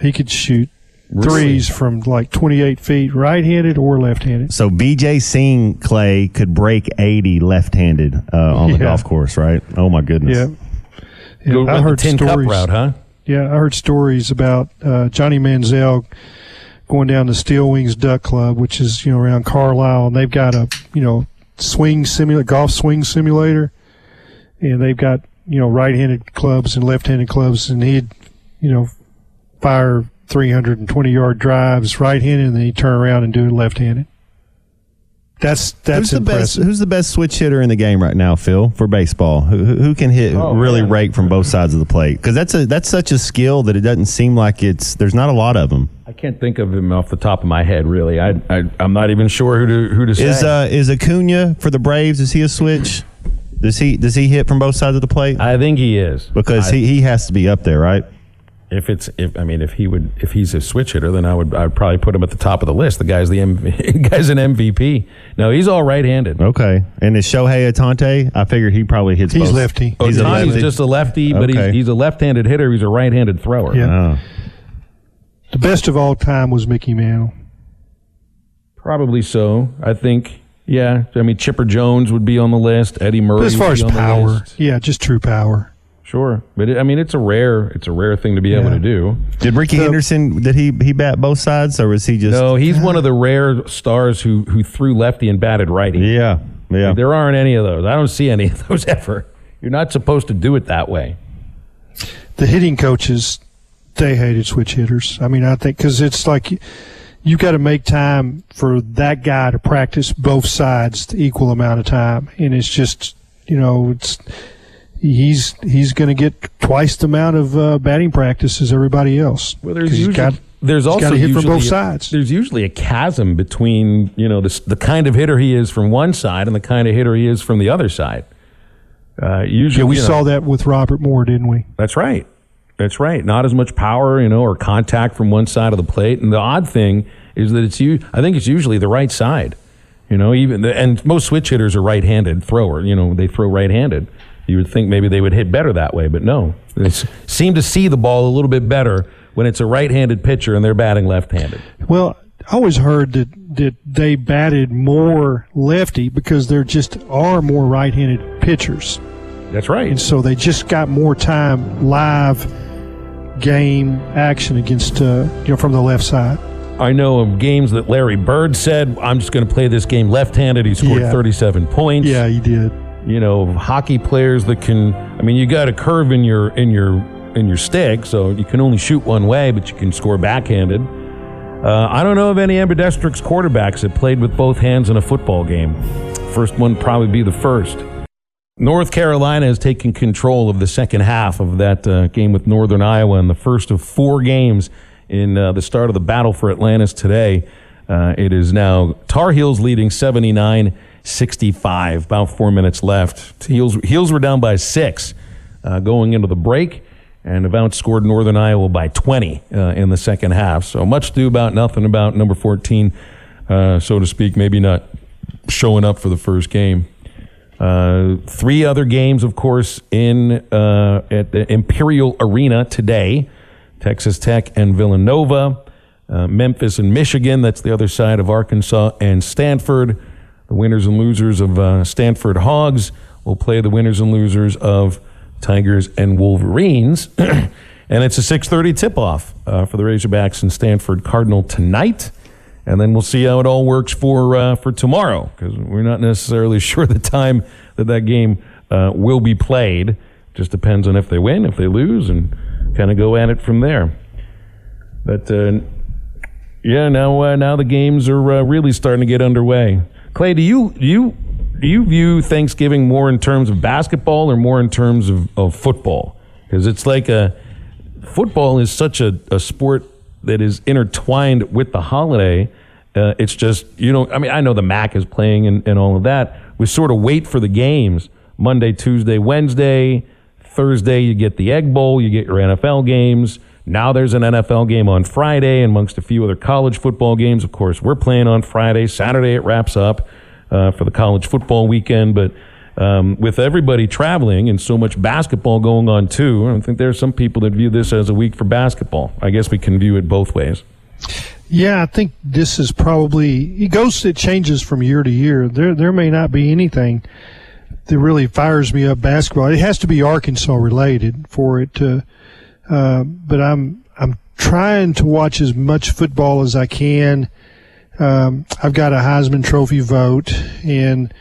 He could shoot Really? Threes from like 28 feet, right-handed or left-handed. So Vijay Singh Clay could break 80 left-handed uh, on the Yeah. golf course, right? Oh my goodness. Yeah. Yeah, Go I with the heard Tin Cup stories. route, huh? Yeah, I heard stories about uh, Johnny Manziel going down to Steel Wings Duck Club, which is you know around Carlisle, and they've got a you know swing simulator, golf swing simulator, and they've got you know right-handed clubs and left-handed clubs, and he'd you know fire 320 yard drives right-handed, and then he'd turn around and do it left-handed. That's that's who's the best? impressive. Who's the best switch hitter in the game right now, Phil, for baseball? Who, who who can hit Oh, really man. rake from both sides of the plate? Because that's a that's such a skill that it doesn't seem like it's there's not a lot of them. I can't think of him off the top of my head, really. I, I I'm not even sure who to who to say. Is uh is Acuna for the Braves? Is he a switch? Does he does he hit from both sides of the plate? I think he is Because I- he, he has to be up there, right? If it's if I mean if he would if he's a switch hitter, then I would I'd probably put him at the top of the list. The guy's the M- [LAUGHS] guy's an MVP. No, he's all right-handed. Okay. And is Shohei Ohtani? I figured he probably hits. He's both. lefty. Oh, he's a lefty. just a lefty, but Okay. he's, he's a left-handed hitter. He's a right-handed thrower. Yeah. Oh. The best of all time was Mickey Mantle. Probably so. I think. Yeah, I mean Chipper Jones would be on the list. Eddie Murray. But as far would as on power, yeah, just true power. Sure. But it, I mean, it's a rare, it's a rare thing to be able Yeah. to do. Did Rickey Henderson? Did he he bat both sides, or was he just? No, he's one of the [LAUGHS] rare stars who who threw lefty and batted righty. Yeah, yeah. There aren't any of those. I don't see any of [LAUGHS] those ever. You're not supposed to do it that way. the hitting coaches they hated switch hitters. I mean, I think because it's like you, you got to make time for that guy to practice both sides the equal amount of time, and it's just you know it's he's he's going to get twice the amount of uh, batting practice as everybody else. Well, there's usually got- there's also hit usually from both a- sides. There's usually a chasm between you know the the kind of hitter he is from one side and the kind of hitter he is from the other side. Uh, usually, Yeah, we you know- saw that with Robert Moore, didn't we? That's right. That's right. Not as much power, you know, or contact from one side of the plate. And the odd thing is that it's you. I think it's usually the right side. You know, even the, and most switch hitters are right-handed thrower. You know, they throw right-handed. You would think maybe they would hit better that way, but no. They s- seem to see the ball a little bit better when it's a right-handed pitcher and they're batting left-handed. Well, I always heard that that they batted more lefty because there just are more right-handed pitchers. That's right. and so they just got more time live game action against uh, you know from the left side. I know of games that Larry Bird said, "I'm just going to play this game left-handed." He scored Yeah. 37 points. Yeah, he did. You know hockey players that can i mean you got a curve in your in your in your stick so you can only shoot one way but you can score backhanded. Uh, i don't know of any ambidextrous quarterbacks that played with both hands in a football game. First one probably be the first. North carolina has taken control of the second half of that uh, game with northern iowa in the first of four games in uh, the start of the battle for atlantis today. Uh, it is now tar heels leading 79 65, about four minutes left. Heels, Heels were down by six uh, going into the break and have outscored Northern Iowa by 20 uh, in the second half. So much ado about nothing about number 14, uh, so to speak, maybe not showing up for the first game. Uh, three other games, of course, in uh, at the Imperial Arena today Texas Tech and Villanova, uh, Memphis and Michigan. That's the other side of Arkansas and Stanford. The winners and losers of uh, Stanford Hogs will play the winners and losers of Tigers and Wolverines. [CLEARS THROAT] and it's a 6:30 tip-off uh, for the Razorbacks and Stanford Cardinal tonight. And then we'll see how it all works for uh, for tomorrow because we're not necessarily [LAUGHS] sure the time that that game uh, will be played. Just depends on if they win, if they lose, and kind of go at it from there. But uh, yeah, now uh, now the games are uh, really starting to get underway. Clay, do you do you do you view Thanksgiving more in terms of basketball or more in terms of, of football? Because it's like a football is such a, a sport that is intertwined with the holiday, Uh, it's just you know, I mean, I know the MAC is playing and, and all of that. We sort of wait for the games Monday, Tuesday, Wednesday, Thursday. You get the Egg Bowl, you get your NFL games. Now there's an NFL game on Friday, amongst a few other college football games. Of course, we're playing on Friday. Saturday it wraps up uh, for the college football weekend, but. Um, with everybody traveling and so much basketball going on too, I think there are some people that view this as a week for basketball. I guess we can view it both ways. Yeah, I think this is probably it goes it changes from year to year. There there may not be anything that really fires me up basketball. It has to be Arkansas related for it to. Uh, but I'm I'm trying to watch as much football as I can. Um, I've got a Heisman Trophy vote, and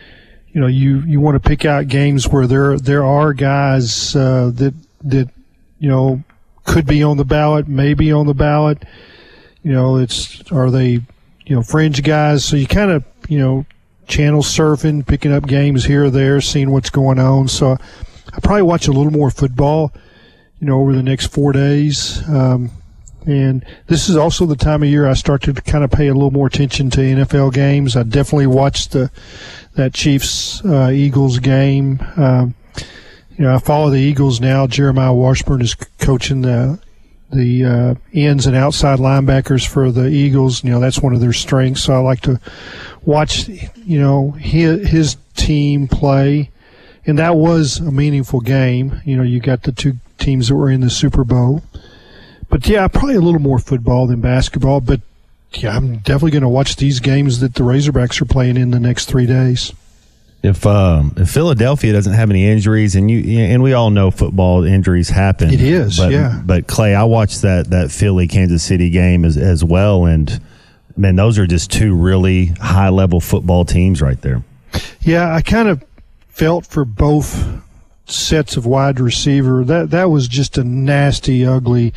you know you you want to pick out games where there there are guys uh, that that you know could be on the ballot, maybe on the ballot. You know, it's are they you know fringe guys? So you kind of you know channel surfing, picking up games here or there, seeing what's going on. So I probably watch a little more football, you know, over the next four days. Um, and this is also the time of year I start to kind of pay a little more attention to NFL games. I definitely watched the that Chiefs uh, Eagles game. Um, you know, I follow the Eagles now. Jeremiah Washburn is coaching the the uh, ends and outside linebackers for the Eagles. You know, that's one of their strengths. So I like to watch, you know, his, his team play. And that was a meaningful game. You know, you got the two teams that were in the Super Bowl. But yeah, probably a little more football than basketball. But yeah, I'm definitely going to watch these games that the Razorbacks are playing in the next three days. If um, if Philadelphia doesn't have any injuries, and you and we all know football injuries happen, It is, But, yeah. But Clay, I watched that that Philly Kansas City game as as well, and man, those are just two really high level football teams right there. Yeah, I kind of felt for both sets of wide receiver. That that was just a nasty, ugly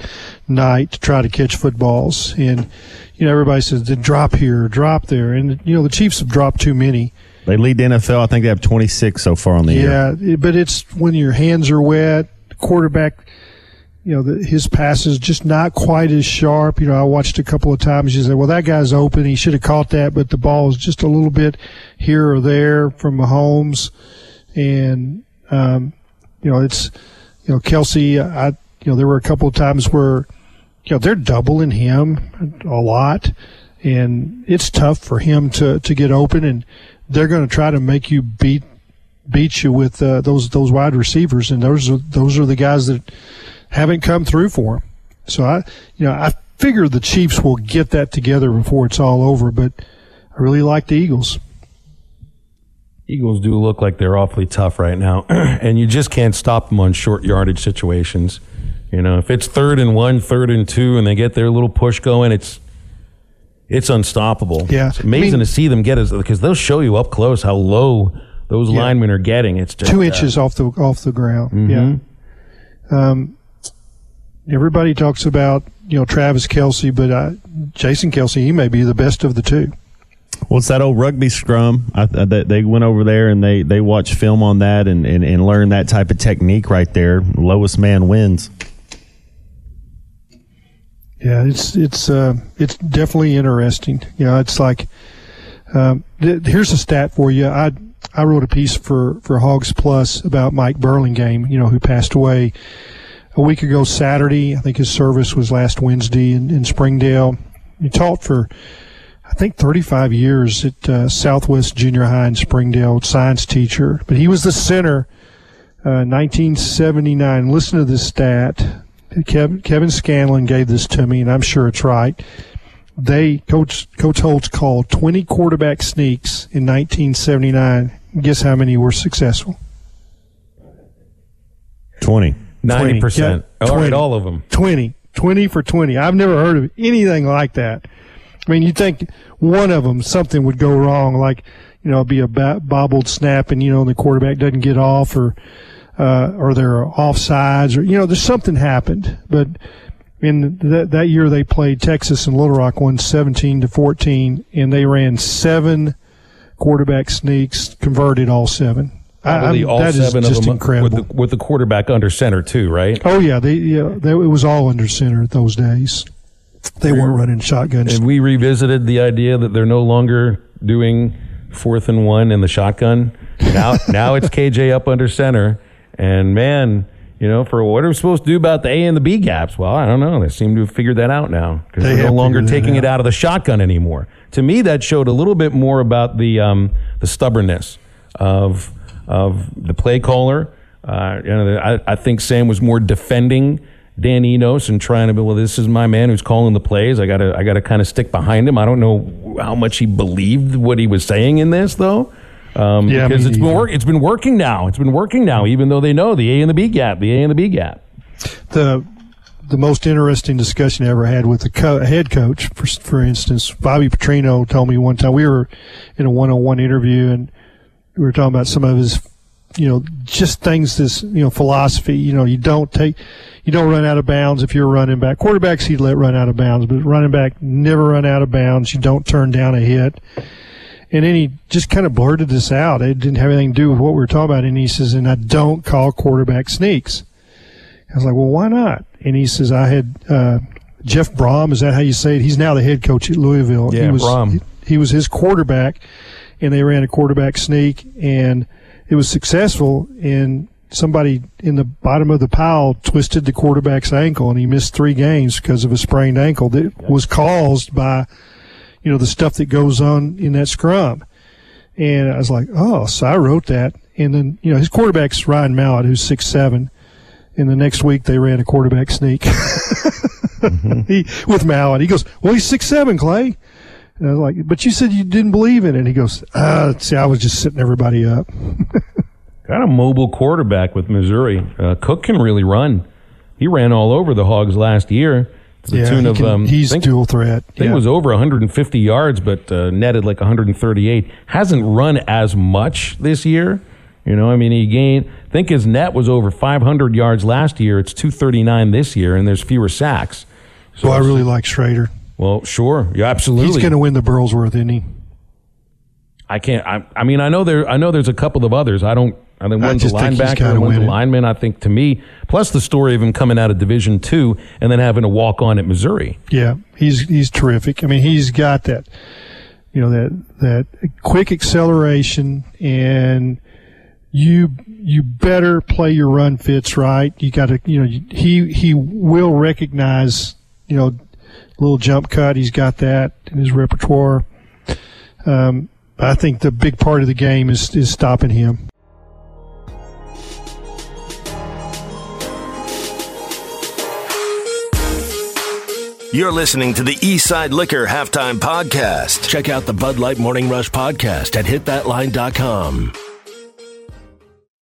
night to try to catch footballs. And you know, everybody says the drop here, drop there, and you know the Chiefs have dropped too many. They lead the NFL. I think they have 26 so far on the year. Yeah, but it's when your hands are wet, quarterback. You know, the, his pass is just not quite as sharp. You know, I watched a couple of times. You said, "Well, that guy's open. He should have caught that," but the ball is just a little bit here or there from Mahomes, and um, you know, it's you know, Kelce. I you know, there were a couple of times where you know they're doubling him a lot, and it's tough for him to to get open, and they're going to try to make you beat beat you with uh, those those wide receivers, and those are those are the guys that haven't come through for him. So I, you know, I figure the Chiefs will get that together before it's all over, but I really like the Eagles. Eagles do look like they're awfully tough right now, [CLEARS THROAT] and you just can't stop them on short yardage situations. You know, if it's third and one, third and two, and they get their little push going, it's it's unstoppable. Yeah. it's amazing I mean- to see them get as because they'll show you up close how low those Yeah. linemen are getting. It's just Two uh, inches off the off the ground. Mhm. Yeah. Um, everybody talks about you know Travis Kelce, but uh, Jason Kelce, he may be the best of the two. Well, it's that old rugby scrum. I, they went over there and they, they watched film on that and, and, and learned that type of technique right there. Lowest man wins. Yeah, it's it's uh, it's definitely interesting. You know, it's like um, th- here's a stat for you. I I wrote a piece for for Hogs Plus about Mike Burlingame. You know, who passed away a week ago Saturday. I think his service was last Wednesday in, in Springdale. He taught for I think 35 years at uh, Southwest Junior High in Springdale, science teacher. But he was the center. Uh, 1979. Listen to this stat. Kevin, Kevin Scanlon gave this to me, and I'm sure it's right. They coach Coach Holtz called 20 quarterback sneaks in 1979. Guess how many were successful? 20. 90%. Yeah, All right, all of them. 20. 20 for 20. I've never heard of anything like that. I mean, you think one of them, something would go wrong, like, you know, it'd be a bobbled snap and, you know, the quarterback doesn't get off or, uh, or they're offsides or, you know, there's something happened. But in that, that year they played Texas and Little Rock won 17 to 14 and they ran seven quarterback sneaks, converted all seven. I- Probably all that is seven of just them incredible. with the, with the quarterback under center too, right? Oh yeah, they yeah, they, it was all under center those days. They weren't running shotguns. And we revisited the idea that they're no longer doing fourth and one in the shotgun. Now, [LAUGHS] now it's KJ up under center, and man, you know, for what are we supposed to do about the A and the B gaps? Well, I don't know. They seem to have figured that out now because They they're no longer taking it out. out of the shotgun anymore. To me, that showed a little bit more about the um, the stubbornness of of the play caller. Uh, you know, I, I think Sam was more defending Dan Enos and trying to be, well, this is my man who's calling the plays. I gotta I gotta kind of stick behind him. I don't know how much he believed what he was saying in this though. Um, Yeah, because it's been work, it's been working now. It's been working now, even though they know the A and the B gap, the A and the B gap. the the most interesting discussion I ever had with the co- head coach, for for instance, Bobby Petrino told me one time we were in a one on one interview and we were talking about some of his, you know, just things this you know philosophy. You know, you don't take, you don't run out of bounds if you're a running back. Quarterbacks he'd let run out of bounds, but running back never run out of bounds. You don't turn down a hit. And then he just kind of blurted this out. It didn't have anything to do with what we were talking about. And he says, and I don't call quarterback sneaks. I was like, well, why not? And he says, I had uh, Jeff Brohm. Is that how you say it? He's now the head coach at Louisville. Yeah, he was, Brohm. He, he was his quarterback, and they ran a quarterback sneak, and it was successful. And somebody in the bottom of the pile twisted the quarterback's ankle, and he missed three games because of a sprained ankle that was caused by, you know, the stuff that goes on in that scrum. And I was like, oh, so I wrote that. And then, you know, his quarterback's Ryan Mallett, who's six seven. And the next week they ran a quarterback sneak [LAUGHS] mm-hmm. he, with Mallett. He goes, well, he's six seven, Clay. And I was like, but you said you didn't believe in it. And he goes, uh, see, I was just setting everybody up. [LAUGHS] Got a mobile quarterback with Missouri. Uh, Cook can really run. He ran all over the Hogs last year to the Yeah, tune of can- um, he's think- dual threat. I think Yeah. it was over 150 yards, but uh, netted like 138. Hasn't run as much this year. You know, I mean, he gained. I think his net was over 500 yards last year. It's 239 this year, and there's fewer sacks. So I really like Schrader. Well, sure, yeah, absolutely. He's going to win the Burlsworth, isn't he? I can't. I, I mean, I know there. I know there's a couple of others. I don't. I think one's a linebacker, one's a lineman. I think to me, plus the story of him coming out of Division Two and then having to walk on at Missouri. Yeah, he's he's terrific. I mean, he's got that, you know, that that quick acceleration, and you you better play your run fits right. You got to, you know, he he will recognize, you know, little jump cut. He's got that in his repertoire. Um, I think the big part of the game is is stopping him. You're listening to the Eastside Liquor Halftime Podcast. Check out the Bud Light Morning Rush Podcast at hitthatline.com.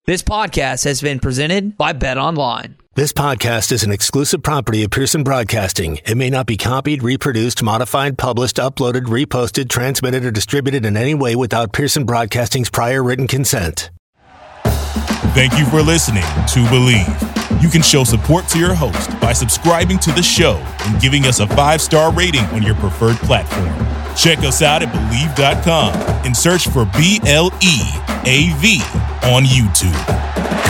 This podcast has been presented by Bet Online. This podcast is an exclusive property of Pearson Broadcasting. It may not be copied, reproduced, modified, published, uploaded, reposted, transmitted, or distributed in any way without Pearson Broadcasting's prior written consent. Thank you for listening to BLEAV. You can show support to your host by subscribing to the show and giving us a five star rating on your preferred platform. Check us out at BLEAV.com and search for B L E A V on YouTube.